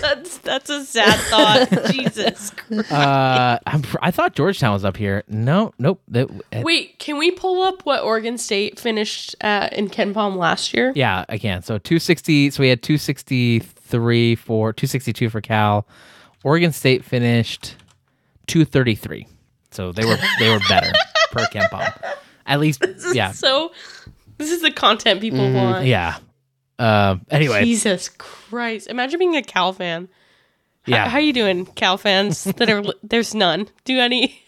that's that's a sad thought. Jesus. Christ. uh, I'm, I thought Georgetown was up here. No, nope. That, eh, Wait, can we pull up what Oregon State finished at in KenPom last year? Yeah, I can. So 260. So we had 263 for 262 for Cal. Oregon State finished 233. So they were they were better per KenPom. At least, yeah, So, this is the content people want. yeah. Uh, anyway, Jesus Christ! Imagine being a Cal fan. H- yeah. how you doing, Cal fans? That are li- there's none. Do any?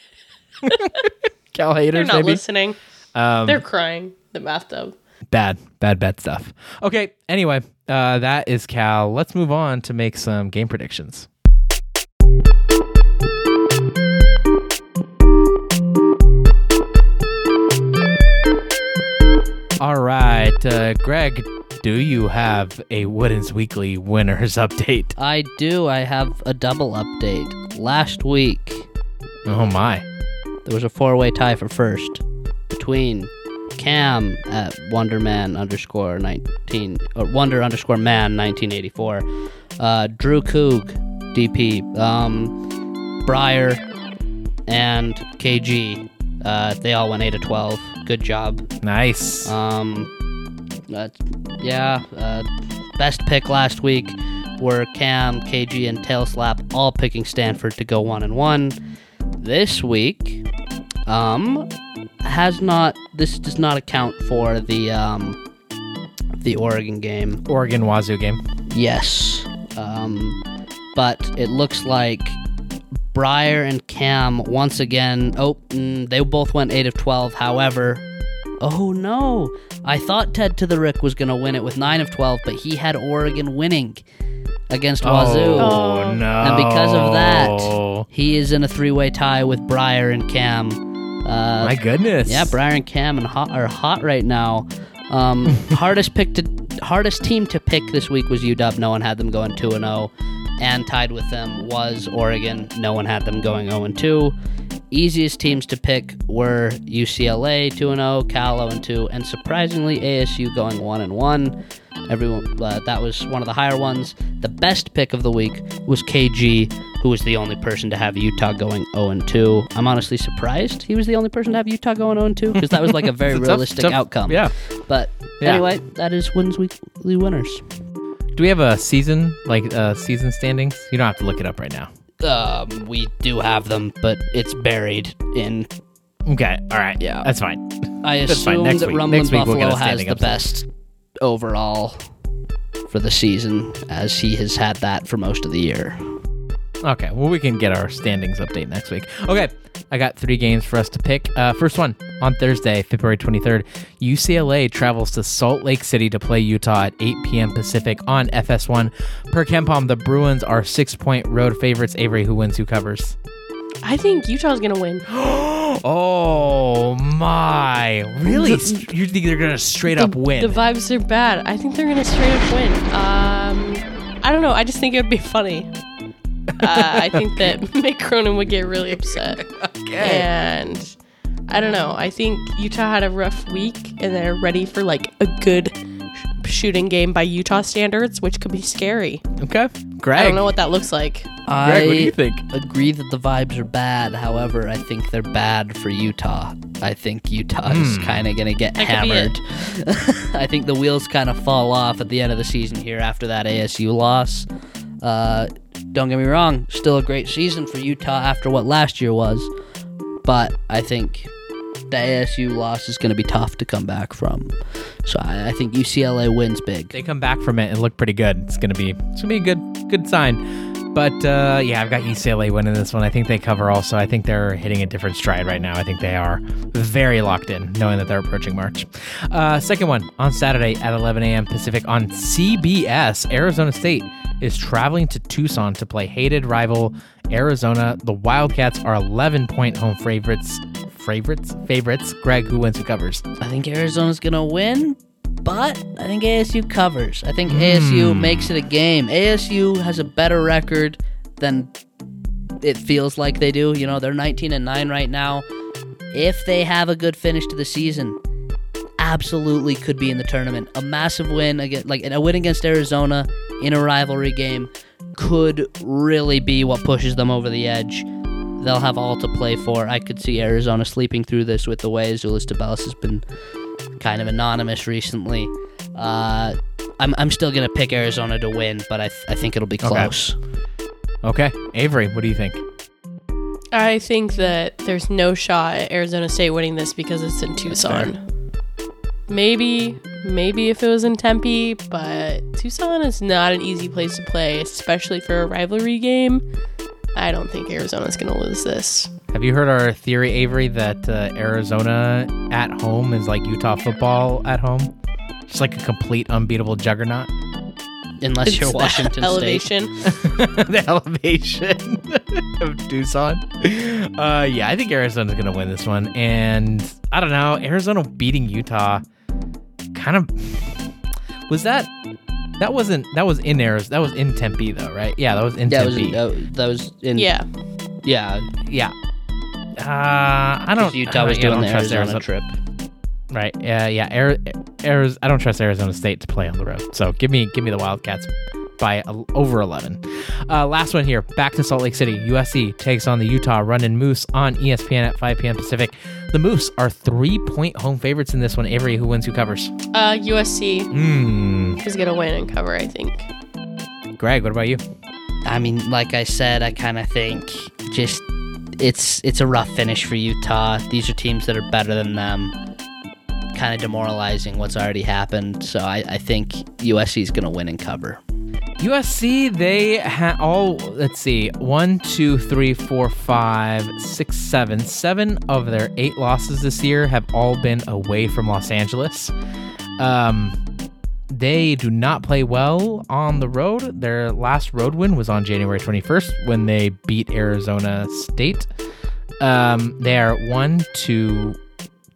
Cal haters? They're not maybe. listening. Um, They're crying. The bathtub. bad, bad, bad stuff. Okay. Anyway, uh, that is Cal. Let's move on to make some game predictions. All right, uh, Greg, do you have a Woodens Weekly winners update? I do. I have a double update. Last week, Oh my! there was a four-way tie for first between Cam at Wonderman underscore nineteen or Wonder underscore Man nineteen eighty-four, uh, Drew Coog, DP, um, Breyer, and KG. Uh, they all went eight to twelve. Good job. Nice. Um, that's, yeah, uh, best pick last week were Cam, KG, and Tail Slap all picking Stanford to go one and one. This week, um, has not. This does not account for the um, the Oregon game. Oregon Wazoo game. Yes. Um, but it looks like Breyer and Cam once again. Oh, mm, they both went 8 of 12. However, oh no. I thought Ted to the Rick was going to win it with 9 of 12, but he had Oregon winning against Wazoo. Oh, Oh. no! And because of that, he is in a three way tie with Breyer and Cam. Uh, My goodness. yeah, Brian and Cam and hot, are hot right now. Um, hardest pick to hardest team to pick this week was UW. No one had them going two and zero, and tied with them was Oregon. No one had them going zero and two. Easiest teams to pick were UCLA two and zero, Cal zero and two, and surprisingly ASU going one and one. Everyone uh, that was one of the higher ones. The best pick of the week was KG, who was the only person to have Utah going 0 and 2. I'm honestly surprised he was the only person to have Utah going 0 and 2 because that was like a very a tough- realistic tough- outcome. Yeah. But Yeah. anyway, that is wins weekly winners. Do we have a season like uh, season standings? You don't have to look it up right now. Um, we do have them, but it's buried in. Okay. All right. Yeah. That's fine. I That's fine. assume Next that week- Rumbling next week we'll get Buffalo a has the best overall for the season, as he has had that for most of the year. Okay, well, we can get our standings update next week. Okay, I got three games for us to pick. Uh, first one on Thursday, February 23rd, UCLA travels to Salt Lake City to play Utah at 8 p.m. Pacific on FS1. Per KenPom, the Bruins are six point road favorites. Avery, who wins, who covers? I think Utah's gonna win. Oh my! Really? you think they're gonna straight up win? The vibes are bad. I think they're gonna straight up win. Um, I don't know. I just think it would be funny. Uh, I think that Mick Cronin would get really upset. okay. And I don't know. I think Utah had a rough week and they're ready for like a good sh- shooting game by Utah standards, which could be scary. Okay. Greg. I don't know what that looks like. Greg, what do you think? agree that the vibes are bad. However, I think they're bad for Utah. I think Utah is Hmm. kind of going to get That could be hammered. I think the wheels kind of fall off at the end of the season here after that ASU loss. Uh, don't get me wrong, still a great season for Utah after what last year was, but I think the ASU loss is going to be tough to come back from. So I, I think UCLA wins big. they come back from it and look pretty good, it's gonna be it's gonna be a good good sign. But uh, yeah, I've got UCLA winning this one. I think they cover also. I think they're hitting a different stride right now. I think they are very locked in, knowing that they're approaching March. Uh, second one on Saturday at 11 a.m. Pacific on CBS. Arizona State is traveling to Tucson to play hated rival Arizona. The Wildcats are 11 point home favorites. Favorites? Favorites. Greg, who wins? Who covers? I think Arizona's gonna win, but I think ASU covers. I think ASU hmm. makes it a game. ASU has a better record than it feels like they do. You know, they're 19 and 9 right now. If they have a good finish to the season, absolutely could be in the tournament. A massive win against like a win against Arizona in a rivalry game could really be what pushes them over the edge. They'll have all to play for. I could see Arizona sleeping through this with the way Azuolas Tubelis has been kind of anonymous recently. Uh, I'm, I'm still going to pick Arizona to win, but I, th- I think it'll be close. Okay, Avery, what do you think? I think that there's no shot at Arizona State winning this because it's in Tucson. Maybe, maybe if it was in Tempe, but Tucson is not an easy place to play, especially for a rivalry game. I don't think Arizona's going to lose this. Have you heard our theory, Avery, that uh, Arizona at home is like Utah football at home? Just like a complete unbeatable juggernaut. Unless It's you're the Washington State. elevation. the elevation of Tucson. Uh, yeah, I think Arizona's gonna win this one, and I don't know. Arizona beating Utah, kind of was that. That wasn't. That was in Arizona. That was in Tempe, though, right? Yeah, that was in That was, Tempe. that, that was in. Yeah. Yeah. yeah. Uh, I don't. Utah I was don't- doing yeah, I the don't Arizona, trust trip. Right. Yeah. Yeah. Ari- Ari- I don't trust Arizona State to play on the road. So give me give me the Wildcats by over 11. Uh, last one here. Back to Salt Lake City. USC takes on the Utah Runnin' Utes on ESPN at 5 p.m. Pacific. The Moose are three point home favorites in this one. Avery, who wins? Who covers? Uh, USC Hmm. is going to win and cover, I think. Greg, what about you? I mean, like I said, I kind of think just it's it's a rough finish for Utah. These are teams that are better than them. Kind of demoralizing what's already happened. So I, I think USC is going to win and cover. USC, they ha- all, let's see, one, two, three, four, five, six, seven. Seven of their eight losses this year have all been away from Los Angeles. Um, they do not play well on the road. Their last road win was on January 21st when they beat Arizona State. Um, they are one, two,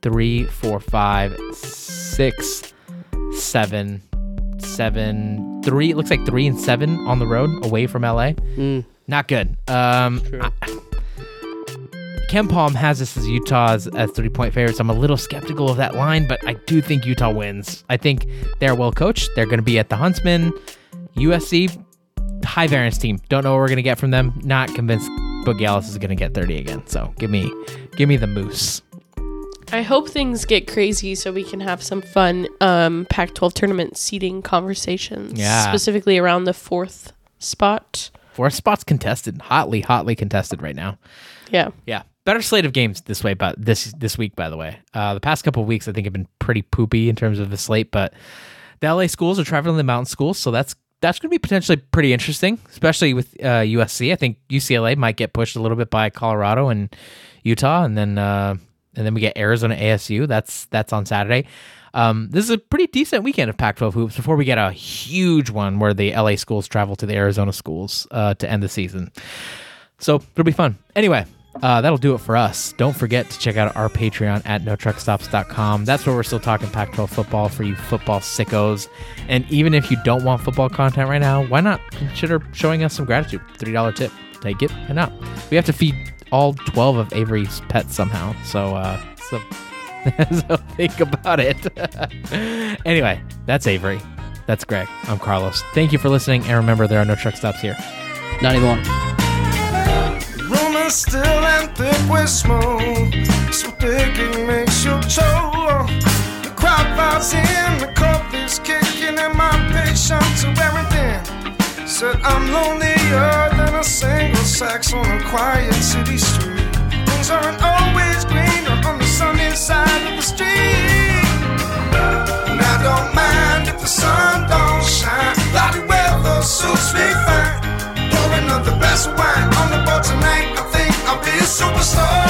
three, four, five, six, seven, seven, three. It looks like three and seven on the road away from LA. Mm. Not good. Um, I, KenPom has this as Utah's as three point favorites. I'm a little skeptical of that line, but I do think Utah wins. I think they're well coached. They're going to be at the Huntsman. USC, high variance team. Don't know what we're going to get from them. Not convinced Boogie Ellis is going to get 30 again. So give me, give me the moose. I hope things get crazy so we can have some fun um, Pac 12 tournament seating conversations. Yeah. Specifically around the fourth spot. Four spots contested, hotly, hotly contested right now. Yeah. Yeah, better slate of games this way, but this this week, by the way, uh, the past couple of weeks I think have been pretty poopy in terms of the slate. But the LA schools are traveling the mountain schools, so that's that's going to be potentially pretty interesting, especially with uh, USC. I think UCLA might get pushed a little bit by Colorado and Utah, and then uh, and then we get Arizona ASU. That's that's on Saturday. Um, this is a pretty decent weekend of Pac-12 hoops before we get a huge one where the LA schools travel to the Arizona schools uh, to end the season. So it'll be fun. Anyway, uh, that'll do it for us. Don't forget to check out our Patreon at notruckstops.com. That's where we're still talking Pac 12 football for you football sickos. And even if you don't want football content right now, why not consider showing us some gratitude? $3 tip. Take it. Why not? We have to feed all 12 of Avery's pets somehow. So, uh, so, so think about it. anyway, that's Avery. That's Greg. I'm Carlos. Thank you for listening. And remember, there are no truck stops here. 91. room is still and thick with smoke. So thick it makes you choke. The crowd files in, the coffee's kicking, and my patience to everything. Said I'm lonelier than a single sax on a quiet city street. Things aren't always greener on the sunny side of the street. And I don't mind if the sun don't shine. Cloudy weather suits me fine. Pouring up the best wine on the boat tonight. I think I'll be a superstar.